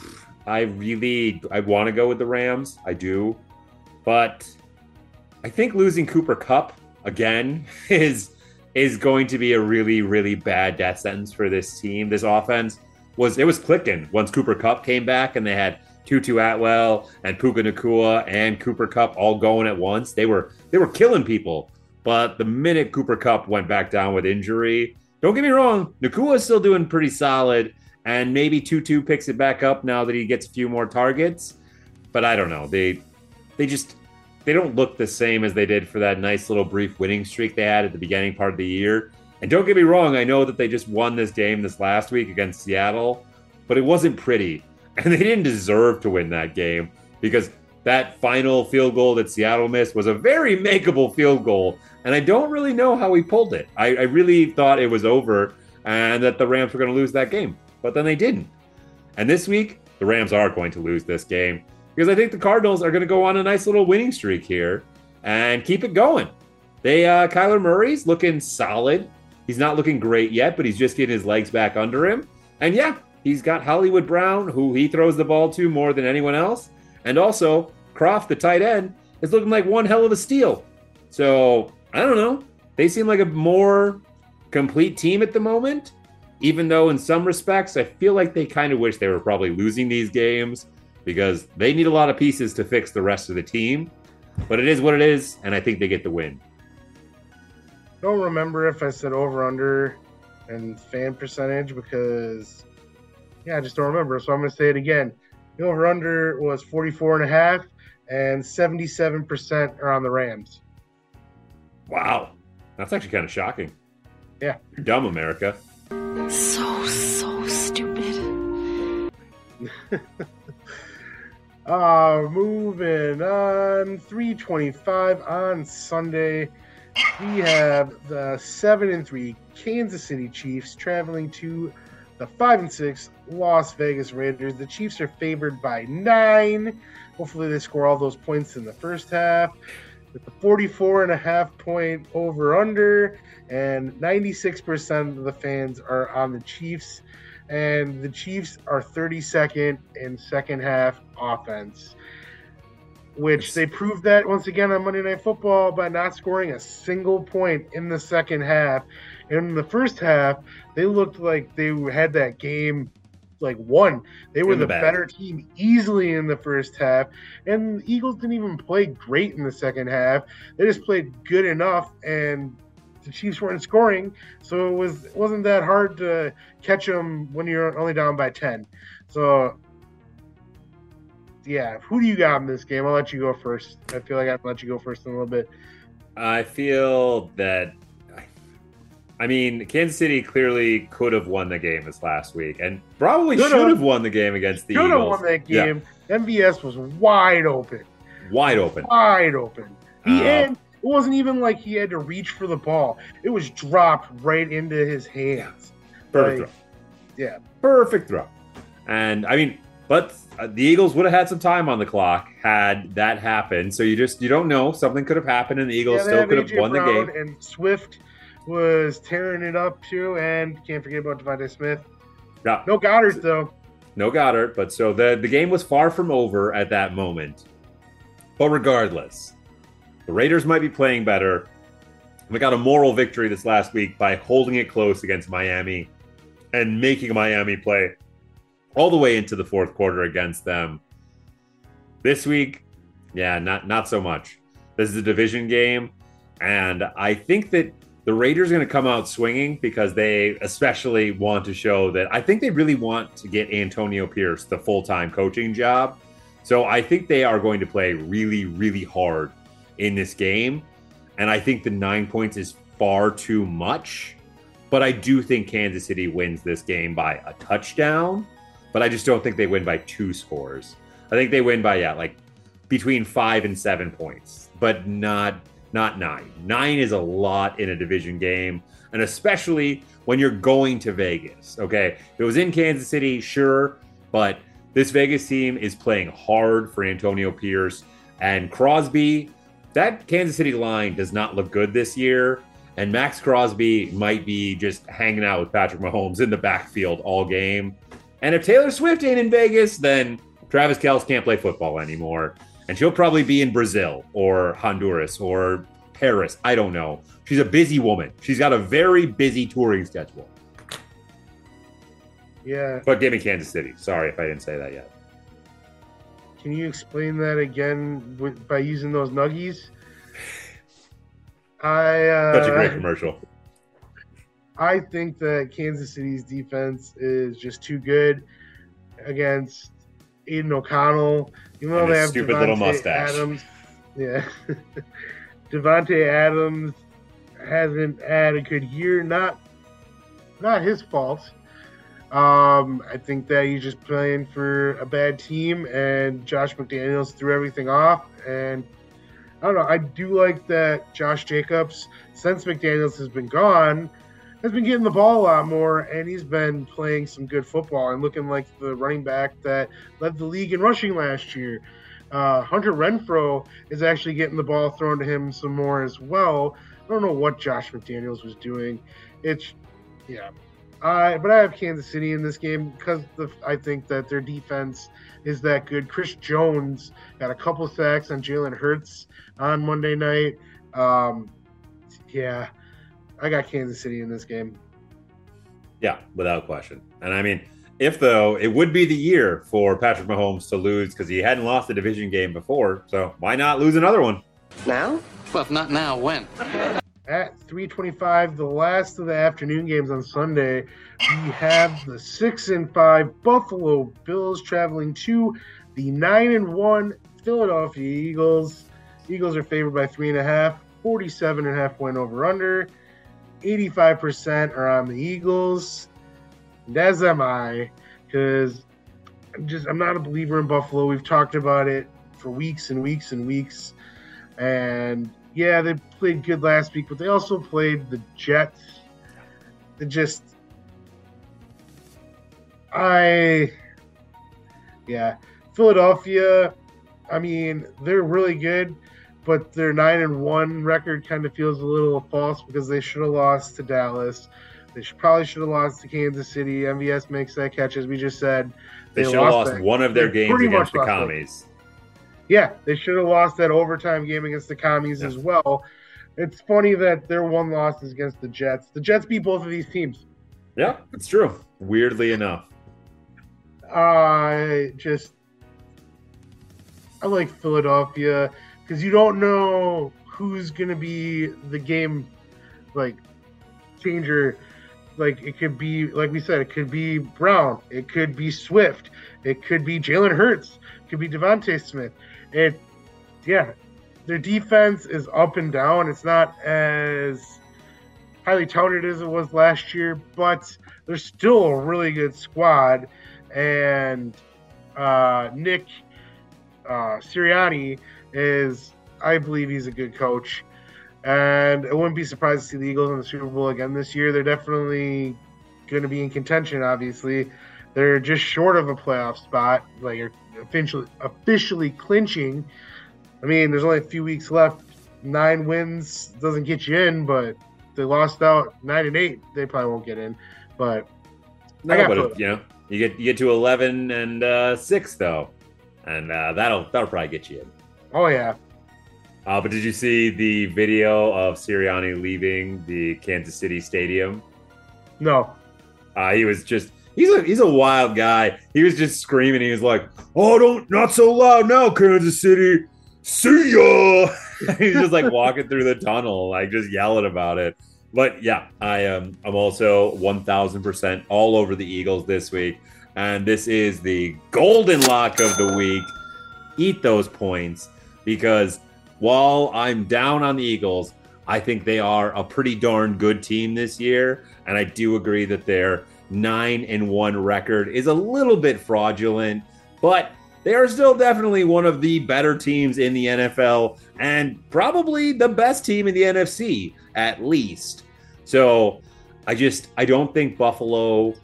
I really, I want to go with the Rams. I do, but I think losing Cooper Kupp again is is going to be a really, really bad death sentence for this team. This offense was it was clicking once Cooper Kupp came back, and they had Tutu Atwell and Puka Nacua and Cooper Kupp all going at once. They were they were killing people. But the minute Cooper Kupp went back down with injury, don't get me wrong, Nacua is still doing pretty solid, and maybe Tutu picks it back up now that he gets a few more targets. But I don't know. They they just they don't look the same as they did for that nice little brief winning streak they had at the beginning part of the year. And don't get me wrong, I know that they just won this game this last week against Seattle, but it wasn't pretty. And they didn't deserve to win that game because that final field goal that Seattle missed was a very makeable field goal. And I don't really know how he pulled it. I, I really thought it was over and that the Rams were going to lose that game, but then they didn't. And this week, the Rams are going to lose this game because I think the Cardinals are going to go on a nice little winning streak here and keep it going. They uh, Kyler Murray's looking solid. He's not looking great yet, but he's just getting his legs back under him. And yeah, he's got Hollywood Brown, who he throws the ball to more than anyone else. And also, Croft, the tight end, is looking like one hell of a steal. So I don't know. They seem like a more complete team at the moment, even though in some respects, I feel like they kind of wish they were probably losing these games because they need a lot of pieces to fix the rest of the team. But it is what it is, and I think they get the win. Don't remember if I said over under and fan percentage because yeah, I just don't remember. So I'm going to say it again. The over under was 44 and a half and 77% are on the Rams. Wow. That's actually kind of shocking. Yeah. You're dumb, America. So, so stupid. Uh, moving on. 325 on Sunday. We have the 7 and 3 Kansas City Chiefs traveling to the 5 and 6 Las Vegas Raiders. The Chiefs are favored by 9. Hopefully, they score all those points in the first half. With the 44 and a half point over under, and 96% of the fans are on the Chiefs and the Chiefs are 32nd in second half offense, which they proved that once again on Monday Night Football by not scoring a single point in the second half. In the first half, they looked like they had that game like won. They were In the the, better team easily in the first half, and the Eagles didn't even play great in the second half. They just played good enough, and the Chiefs weren't scoring, so it was it wasn't that hard to catch them when you're only down by ten. So, yeah, who do you got in this game? I'll let you go first. I feel like I'll let you go first in a little bit. I feel that. I mean, Kansas City clearly could have won the game this last week, and probably should have. won the game against the Eagles. Should have won that Yeah, game. MVS was wide open, wide open. wide open. He Uh, had. It wasn't even like he had to reach for the ball. It was dropped right into his hands. Perfect like- throw. Yeah. Perfect throw. And I mean, but uh, the Eagles would have had some time on the clock had that happened. So you just you don't know. Something could have happened, and the Eagles Yeah, still could have won the game. And Swift was tearing it up too, and can't forget about DeVonta Smith. Yeah. No Goedert though. No Goedert, but so the the game was far from over at that moment. But regardless, the Raiders might be playing better. We got a moral victory this last week by holding it close against Miami and making Miami play all the way into the fourth quarter against them. This week, yeah, not not so much. This is a division game, and I think that the Raiders are going to come out swinging because they especially want to show that I think they really want to get Antonio Pierce the full time coaching job. So I think they are going to play really, really hard in this game. And I think the nine points is far too much. But I do think Kansas City wins this game by a touchdown. But I just don't think they win by two scores. I think they win by, yeah, like between five and seven points, but not not nine. Nine is a lot in a division game, and especially when you're going to Vegas. Okay, if it was in Kansas City, sure, but this Vegas team is playing hard for Antonio Pierce and Crosby. That Kansas City line does not look good this year, and Maxx Crosby might be just hanging out with Patrick Mahomes in the backfield all game. And if Taylor Swift ain't in Vegas, then Travis Kelce can't play football anymore and she'll probably be in Brazil or Honduras or Paris. I don't know. She's a busy woman. She's got a very busy touring schedule. Yeah. But give me Kansas City. Sorry if I didn't say that yet. Can you explain that again with, by using those nuggies? I uh, Such a great commercial. I think that Kansas City's defense is just too good against Aidan O'Connell. Even though they have stupid little mustache. Adams, yeah, Davante Adams hasn't had a good year. Not, not his fault. Um, I think that he's just playing for a bad team, and Josh McDaniels threw everything off. And I don't know. I do like that Josh Jacobs, since McDaniels has been gone, has been getting the ball a lot more, and he's been playing some good football and looking like the running back that led the league in rushing last year. Uh, Hunter Renfrow is actually getting the ball thrown to him some more as well. I don't know what Josh McDaniels was doing. It's yeah, I but I have Kansas City in this game because the I think that their defense is that good. Chris Jones got a couple sacks on Jalen Hurts on Monday night. Um, yeah, I got Kansas City in this game. Yeah, without question. And I mean, if though, it would be the year for Patrick Mahomes to lose because he hadn't lost a division game before. So why not lose another one? Now? Well, if not now, when? At 325, the last of the afternoon games on Sunday, we have the six and five Buffalo Bills traveling to the nine and one Philadelphia Eagles. Eagles are favored by three and a half, 47 and a half point over under. 85% are on the Eagles. As am I, because I'm just I'm not a believer in Buffalo. We've talked about it for weeks and weeks and weeks. And yeah, they played good last week, but they also played the Jets. They just I yeah. Philadelphia, I mean, they're really good, but their nine and one record kind of feels a little false because they should have lost to Dallas. They should probably should have lost to Kansas City. MVS makes that catch, as we just said. They, should have lost one of their they games against the much lost that. commies. Yeah, they should have lost that overtime game against the commies Yeah. as well. It's funny that their one loss is against the Jets. The Jets beat both of these teams. Yeah, it's true. Weirdly enough. I just I like Philadelphia because you don't know who's gonna be the game like changer. Like it could be, like we said, it could be Brown, it could be Swift, it could be Jalen Hurts, it could be DeVonta Smith. It, yeah, their defense is up and down. It's not as highly touted as it was last year, but they're still a really good squad. And uh, Nick uh, Sirianni is, I believe, he's a good coach. And I wouldn't be surprised to see the Eagles in the Super Bowl again this year. They're definitely going to be in contention. Obviously, they're just short of a playoff spot. Like are officially officially clinching. I mean, there's only a few weeks left. Nine wins doesn't get you in, but they lost out nine and eight. They probably won't get in. But No, got but you know, you get you get to eleven and uh, six though, and uh, that'll that'll probably get you in. Oh yeah, Uh, but did you see the video of Sirianni leaving the Kansas City Stadium? no, Uh, he was just he's a he's a wild guy. He was just screaming. He was like, "Oh, don't not so loud now, Kansas City. See ya." he's just like walking through the tunnel, like just yelling about it. But yeah, I am. I'm also one thousand percent all over the Eagles this week, and this is the golden lock of the week. Eat those points because while I'm down on the Eagles, I think they are a pretty darn good team this year, and I do agree that their nine and one record is a little bit fraudulent, but they are still definitely one of the better teams in the NFL and probably the best team in the NFC at least. So I just I don't think Buffalo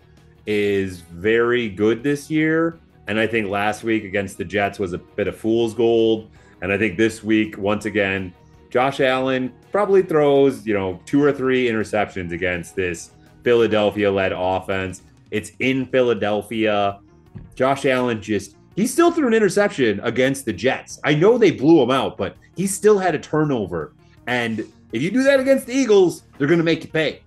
is very good this year. And I think last week against the Jets was a bit of fool's gold. And I think this week, once again, Josh Allen probably throws, you know, two or three interceptions against this Philadelphia led offense. It's in Philadelphia. Josh Allen just, he still threw an interception against the Jets. I know they blew him out, but he still had a turnover. And if you do that against the Eagles, they're going to make you pay.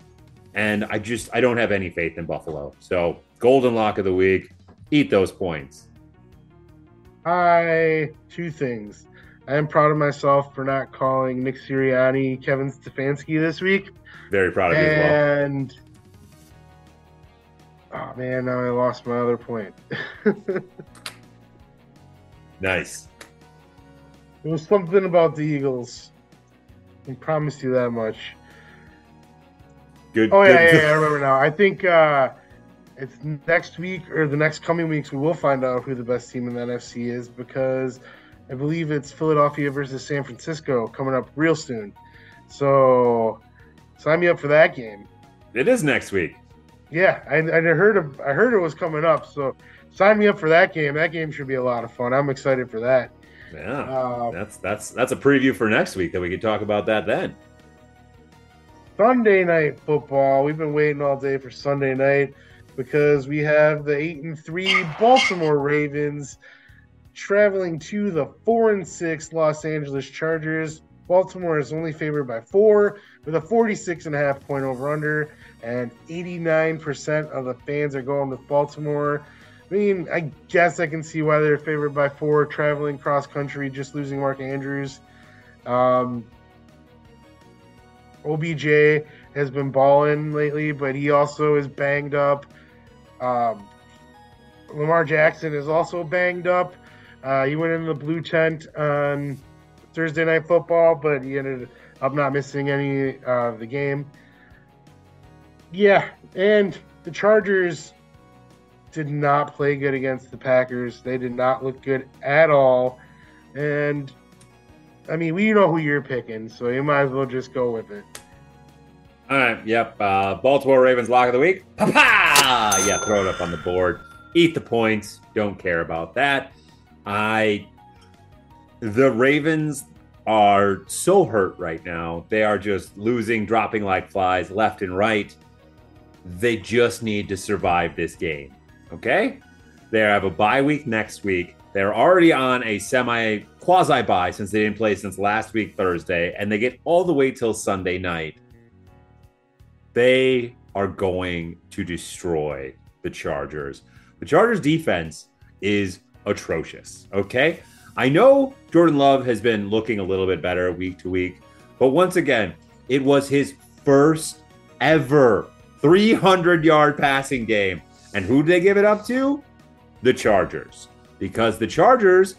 And I just, I don't have any faith in Buffalo. So, golden lock of the week, eat those points. I two things. I am proud of myself for not calling Nick Sirianni Kevin Stefanski this week. Very proud of you as well. And Oh man, now I lost my other point. Nice. It was something about the Eagles. I promise you that much. Good. Oh yeah, yeah, yeah, I remember now. I think uh, it's next week or the next coming weeks we will find out who the best team in the NFC is because I believe it's Philadelphia versus San Francisco coming up real soon. So sign me up for that game. It is next week. Yeah, I, I heard of, I heard it was coming up. So sign me up for that game. That game should be a lot of fun. I'm excited for that. Yeah. Uh, That's that's that's a preview for next week that we can talk about that then. Sunday night football. We've been waiting all day for Sunday night because we have the eight and three Baltimore Ravens traveling to the four and six Los Angeles Chargers. Baltimore is only favored by four with a 46 and a half point over under, and 89% of the fans are going with Baltimore. I mean, I guess I can see why they're favored by four traveling cross country, just losing Mark Andrews. Um, OBJ has been balling lately, but he also is banged up. Um, Lamar Jackson is also banged up. Uh, he went in the blue tent on Thursday night football, but he ended up not missing any uh, of the game. Yeah, and the Chargers did not play good against the Packers. They did not look good at all. And I mean, we know who you're picking, so you might as well just go with it. All right. Yep. Uh, Baltimore Ravens lock of the week. Pa-pa! Yeah, throw it up on the board. Eat the points. Don't care about that. I. The Ravens are so hurt right now. They are just losing, dropping like flies left and right. They just need to survive this game. Okay? They have a bye week next week. They're already on a semi quasi bye since they didn't play since last week, Thursday, and they get all the way till Sunday night they are going to destroy the Chargers. The Chargers defense is atrocious, okay? I know Jordan Love has been looking a little bit better week to week, but once again, it was his first ever 300 yard passing game. And who did they give it up to? The Chargers. Because the Chargers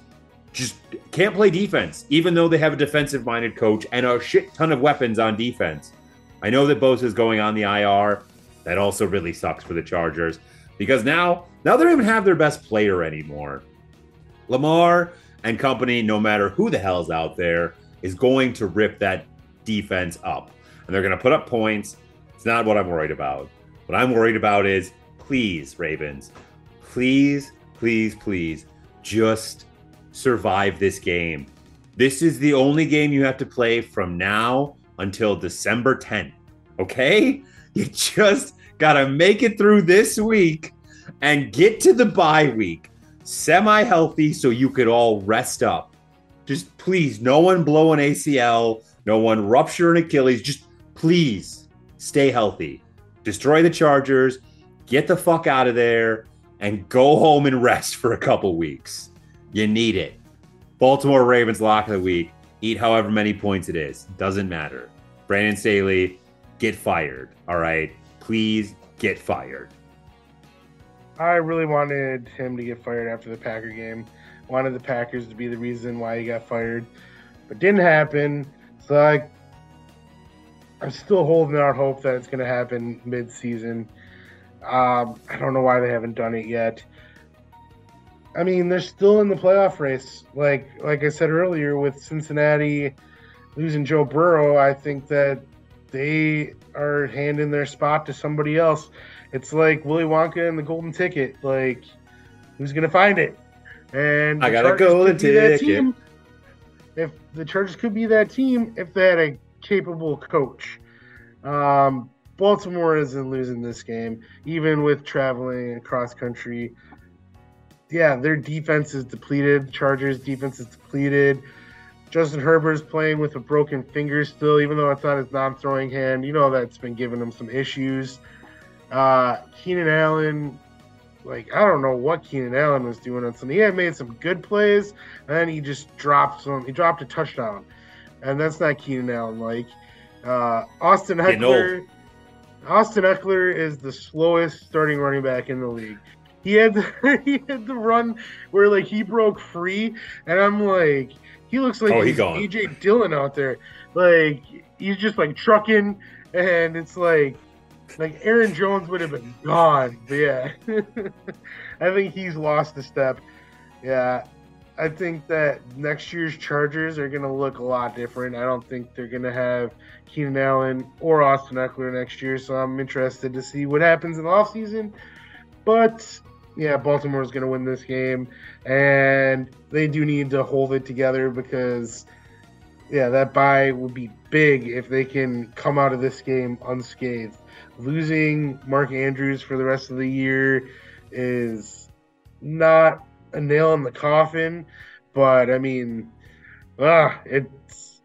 just can't play defense, even though they have a defensive minded coach and a shit ton of weapons on defense. I know that Bosa is going on the IR. That also really sucks for the Chargers because now now they don't even have their best player anymore. Lamar and company, no matter who the hell's out there, is going to rip that defense up. And they're going to put up points. It's not what I'm worried about. What I'm worried about is please, Ravens, please, please, please, just survive this game. This is the only game you have to play from now until December 10th. Okay? You just got to make it through this week and get to the bye week semi healthy so you could all rest up. Just please, no one blow an ACL, no one rupture an Achilles. Just please stay healthy. Destroy the Chargers, get the fuck out of there, and go home and rest for a couple weeks. You need it. Baltimore Ravens lock of the week. Eat however many points it is. Doesn't matter. Brandon Staley, get fired. All right. Please get fired. I really wanted him to get fired after the Packer game. Wanted the Packers to be the reason why he got fired, but didn't happen. So I, I'm still holding out hope that it's going to happen mid-season. Um, I don't know why they haven't done it yet. I mean, they're still in the playoff race. Like like I said earlier, with Cincinnati losing Joe Burrow, I think that they are handing their spot to somebody else. It's like Willy Wonka and the Golden Ticket. Like, who's gonna find it? And I the got a golden ticket. team. If the Chargers could be that team, if they had a capable coach. Um, Baltimore isn't losing this game, even with traveling across country. Yeah, their defense is depleted. Chargers defense is depleted. Justin Herbert's playing with a broken finger still, even though it's not his non-throwing hand. You know that's been giving him some issues. Uh, Keenan Allen, like I don't know what Keenan Allen was doing on Sunday. He had made some good plays, and then he just dropped some. He dropped a touchdown, and that's not Keenan Allen. Like uh, Austin Ekeler, Austin Ekeler is the slowest starting running back in the league. He had the, he had the run where like he broke free, and I'm like, he looks like Oh, he he's gone. AJ Dillon out there. Like he's just like trucking, and it's like like Aaron Jones would have been gone. But yeah, I think he's lost a step. Yeah, I think that next year's Chargers are going to look a lot different. I don't think they're going to have Keenan Allen or Austin Ekeler next year, so I'm interested to see what happens in the offseason. But yeah, Baltimore's going to win this game, and they do need to hold it together because yeah, that bye would be big if they can come out of this game unscathed. Losing Mark Andrews for the rest of the year is not a nail in the coffin, but I mean, ah, it's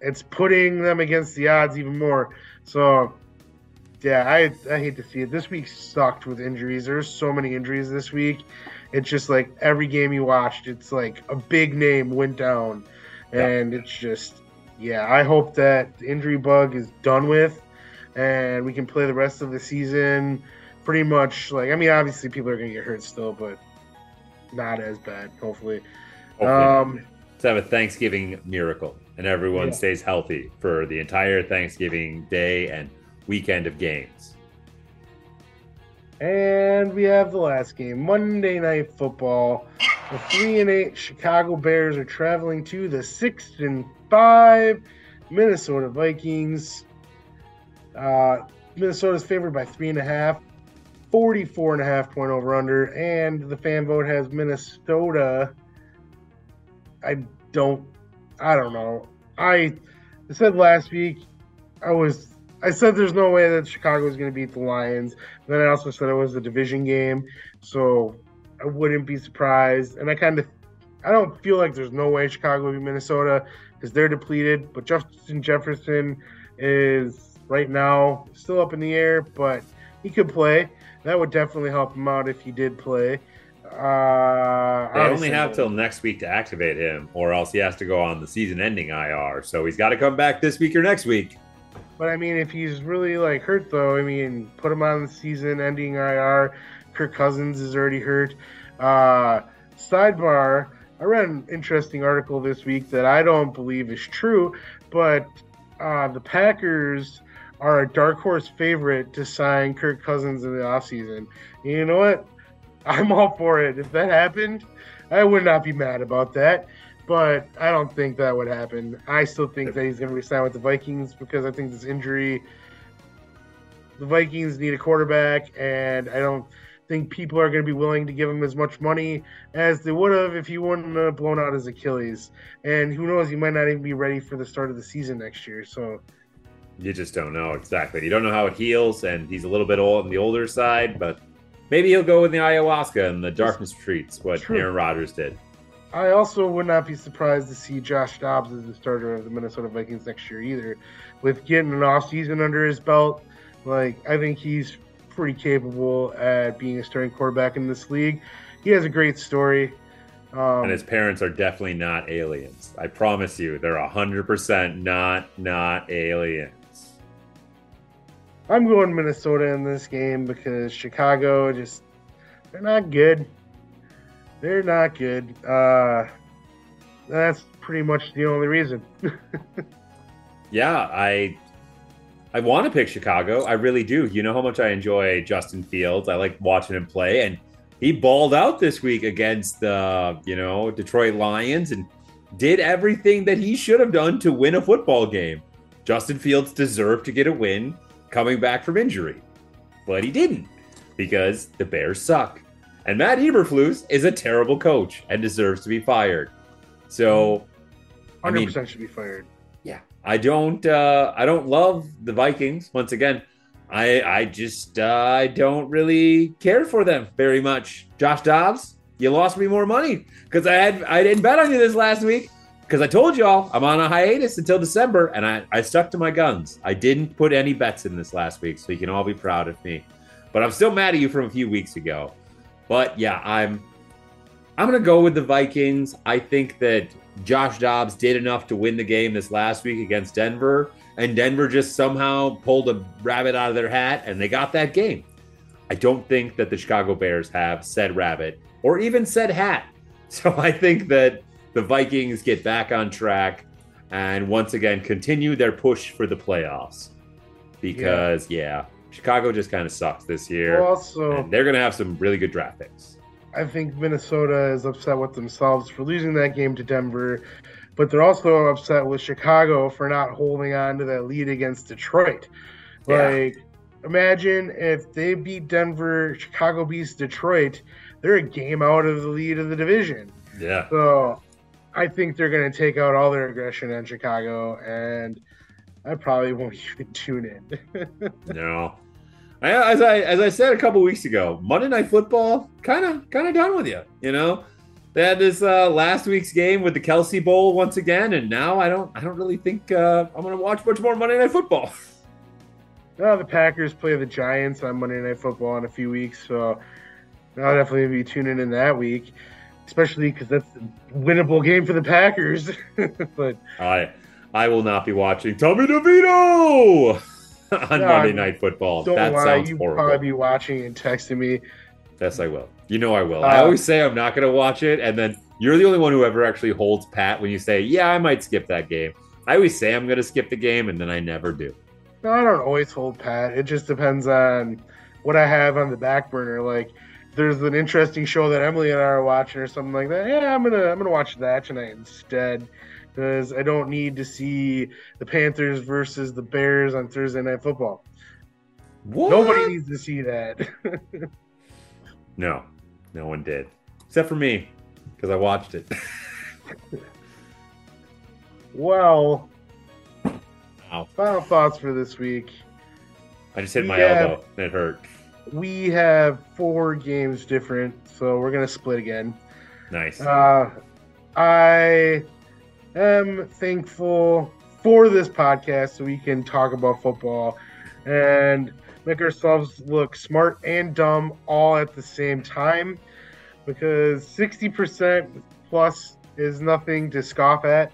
it's putting them against the odds even more. So, yeah, I I hate to see it. This week sucked with injuries. There's so many injuries this week. It's just like every game you watched, it's like a big name went down, and it's just yeah. I hope that the injury bug is done with, and we can play the rest of the season pretty much like I mean, obviously people are gonna get hurt still, but not as bad. Hopefully. Hopefully, Um, let's have a Thanksgiving miracle, and everyone Yeah. stays healthy for the entire Thanksgiving day and weekend of games. And we have the last game, Monday Night Football. The three and eight Chicago Bears are traveling to the six and five Minnesota Vikings. Uh, Minnesota's favored by three and a half, 44 and a half point over under, and the fan vote has Minnesota. I don't, I don't know. I said last week, I was I said there's no way that Chicago is going to beat the Lions. Then I also said it was a division game, so I wouldn't be surprised. And I kind of, I don't feel like there's no way Chicago will beat Minnesota because they're depleted. But Justin Jefferson is right now still up in the air, but he could play. That would definitely help him out if he did play. Uh, They only have till next week to activate him, or else he has to go on the season-ending IR. So he's got to come back this week or next week. But I mean, if he's really like hurt, though, I mean, put him on the season-ending IR. Kirk Cousins is already hurt. Uh, sidebar: I read an interesting article this week that I don't believe is true, but uh, the Packers are a dark horse favorite to sign Kirk Cousins in the offseason. You know what? I'm all for it. If that happened, I would not be mad about that. But I don't think that would happen. I still think that he's going to resign with the Vikings because I think this injury, the Vikings need a quarterback, and I don't think people are going to be willing to give him as much money as they would have if he wouldn't have blown out his Achilles. And who knows, he might not even be ready for the start of the season next year. So You just don't know exactly. You don't know how it heals, and he's a little bit old on the older side, but maybe he'll go with the ayahuasca and the darkness retreats, what True. Aaron Rodgers did. I also would not be surprised to see Josh Dobbs as the starter of the Minnesota Vikings next year either. With getting an off season under his belt, like I think he's pretty capable at being a starting quarterback in this league. He has a great story. Um, and his parents are definitely not aliens. I promise you, they're hundred percent not not aliens. I'm going Minnesota in this game because Chicago just they're not good. They're not good. Uh, that's pretty much the only reason. Yeah, I I want to pick Chicago. I really do. You know how much I enjoy Justin Fields. I like watching him play, and he balled out this week against the you know Detroit Lions and did everything that he should have done to win a football game. Justin Fields deserved to get a win coming back from injury, but he didn't because the Bears suck, and Matt Eberflus is a terrible coach and deserves to be fired. So. I Hundred mean, percent should be fired. yeah i don't uh i don't love the vikings once again i i just uh, i don't really care for them very much josh dobbs you lost me more money because i had i didn't bet on you this last week because i told y'all i'm on a hiatus until december and i i stuck to my guns i didn't put any bets in this last week so you can all be proud of me but i'm still mad at you from a few weeks ago but yeah i'm I'm going to go with the Vikings. I think that Josh Dobbs did enough to win the game this last week against Denver. and Denver just somehow pulled a rabbit out of their hat and they got that game. I don't think that the Chicago Bears have said rabbit or even said hat. So I think that the Vikings get back on track and once again continue their push for the playoffs. Because, yeah, Chicago just kind of sucks this year. Well, also, and they're going to have some really good draft picks. I think Minnesota is upset with themselves for losing that game to Denver, but they're also upset with Chicago for not holding on to that lead against Detroit. Yeah. Like, imagine if they beat Denver, Chicago beats Detroit, they're a game out of the lead of the division. Yeah. So I think they're going to take out all their aggression on Chicago, and I probably won't even tune in. No. I, as I as I said a couple weeks ago, Monday Night Football kind of kind of done with you. You know, they had this uh, last week's game with the Kelce Bowl once again, and now I don't I don't really think uh, I'm going to watch much more Monday Night Football. Now the Packers play the Giants on Monday Night Football in a few weeks, so I'll definitely be tuning in that week, especially because that's a winnable game for the Packers. but I I will not be watching Tommy DeVito on No, Monday Night Football. don't that lie, sounds you horrible. probably be watching and texting me. Yes, I will. You know I will. I Uh, always say I'm not going to watch it, and then you're the only one who ever actually holds pat when you say, "Yeah, I might skip that game." I always say I'm going to skip the game, and then I never do. No, I don't always hold pat. It just depends on what I have on the back burner. Like, there's an interesting show that Emily and I are watching or something like that. Yeah, I'm gonna I'm gonna watch that tonight instead because I don't need to see the Panthers versus the Bears on Thursday Night Football. What? Nobody needs to see that. No, no one did, except for me, because I watched it. well, Ow. final thoughts for this week. I just hit my Yeah. elbow and it hurt. We have four games different, so we're gonna split again. Nice. Uh, I am thankful for this podcast so we can talk about football and make ourselves look smart and dumb all at the same time because 60% plus is nothing to scoff at,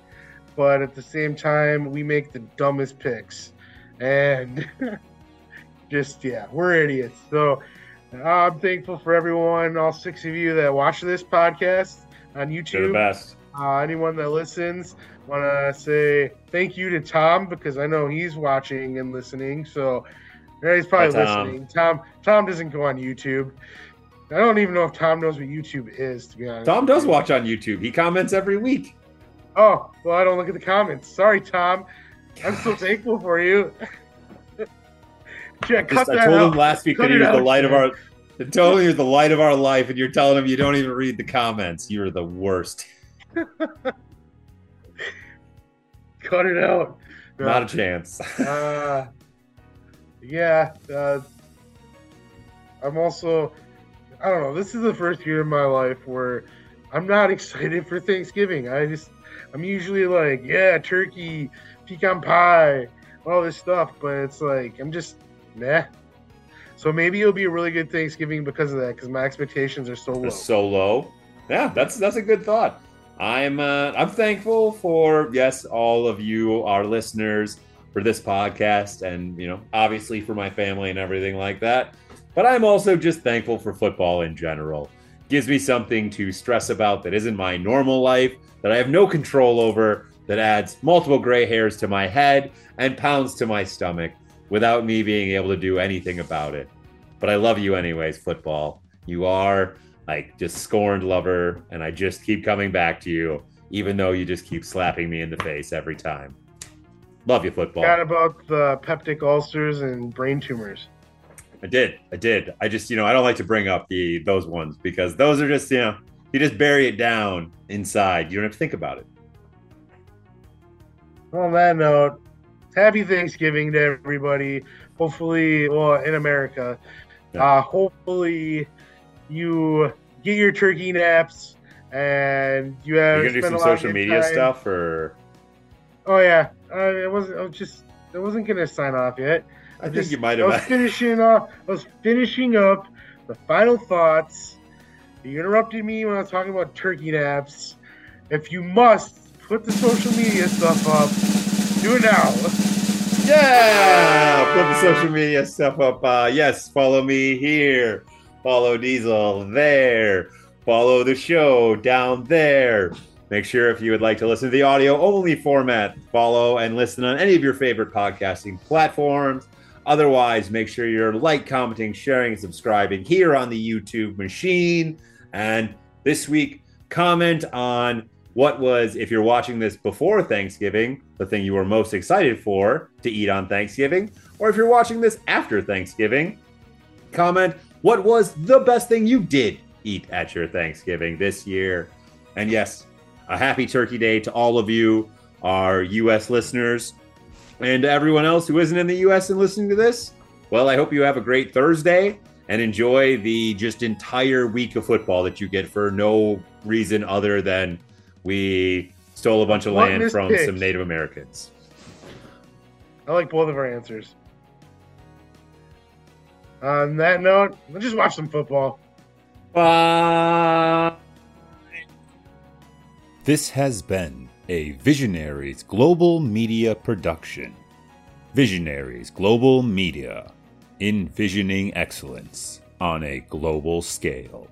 but at the same time, we make the dumbest picks. And just, yeah, we're idiots. So I'm thankful for everyone, all six of you that watch this podcast on You're the YouTube. best. Uh, anyone that listens, want to say thank you to Tom because I know he's watching and listening. So yeah, he's probably Hi, Tom. listening. Tom Tom doesn't go on YouTube. I don't even know if Tom knows what YouTube is, to be honest. Tom does watch on YouTube. He comments every week. Oh, well, I don't look at the comments. Sorry, Tom. I'm so thankful for you. Yeah, cut I that told out. him last week Cut that he was the out, light of our. I told him was the light of our life, and you're telling him you don't even read the comments. You're the worst. Cut it out. No. Not a chance. uh, yeah, uh, I'm also, I don't know. This is the first year in my life where I'm not excited for Thanksgiving. I just, I'm usually like, yeah, turkey, pecan pie, all this stuff, but it's like, I'm just, nah. So maybe it'll be a really good Thanksgiving because of that, because my expectations are so low. So low. Yeah, that's that's a good thought. I'm uh, I'm thankful for yes, all of you, our listeners, for this podcast, and you know, obviously for my family and everything like that. But I'm also just thankful for football in general. Gives me something to stress about that isn't my normal life, that I have no control over, that adds multiple gray hairs to my head and pounds to my stomach without me being able to do anything about it. But I love you anyways, football. You are like just scorned lover, and I just keep coming back to you, even though you just keep slapping me in the face every time. Love you, football. Forgot about the peptic ulcers and brain tumors. I did. I did. I just, you know, I don't like to bring up the those ones because those are just, you know, you just bury it down inside. You don't have to think about it. On that note, happy Thanksgiving to everybody. Hopefully, well, in America, Yeah. uh, hopefully you get your turkey naps and you have. You're gonna do some a lot of social media time. stuff, or Oh yeah, uh, I wasn't. I was just. I wasn't gonna sign off yet. I think just- you might have. I was finishing up. I was finishing up the final thoughts. You interrupted me when I was talking about turkey naps. If you must put the social media stuff up, do it now. Yeah, put the social media stuff up. Uh, yes, follow me here. Follow Diesel there. Follow the show down there. Make sure if you would like to listen to the audio only format, follow and listen on any of your favorite podcasting platforms. Otherwise, make sure you're like, commenting, sharing, and subscribing here on the YouTube machine. And this week, comment on what was, if you're watching this before Thanksgiving, the thing you were most excited for to eat on Thanksgiving, or if you're watching this after Thanksgiving, comment what was the best thing you did eat at your Thanksgiving this year. And yes, a happy Turkey Day to all of you, our U.S. listeners, and everyone else who isn't in the U.S. and listening to this. Well, I hope you have a great Thursday and enjoy the just entire week of football that you get for no reason other than we stole a bunch of What land from picks? some Native Americans. I like both of our answers. On that note, let's just watch some football. Bye. This has been a Visionaries Global Media production. Visionaries Global Media, envisioning excellence on a global scale.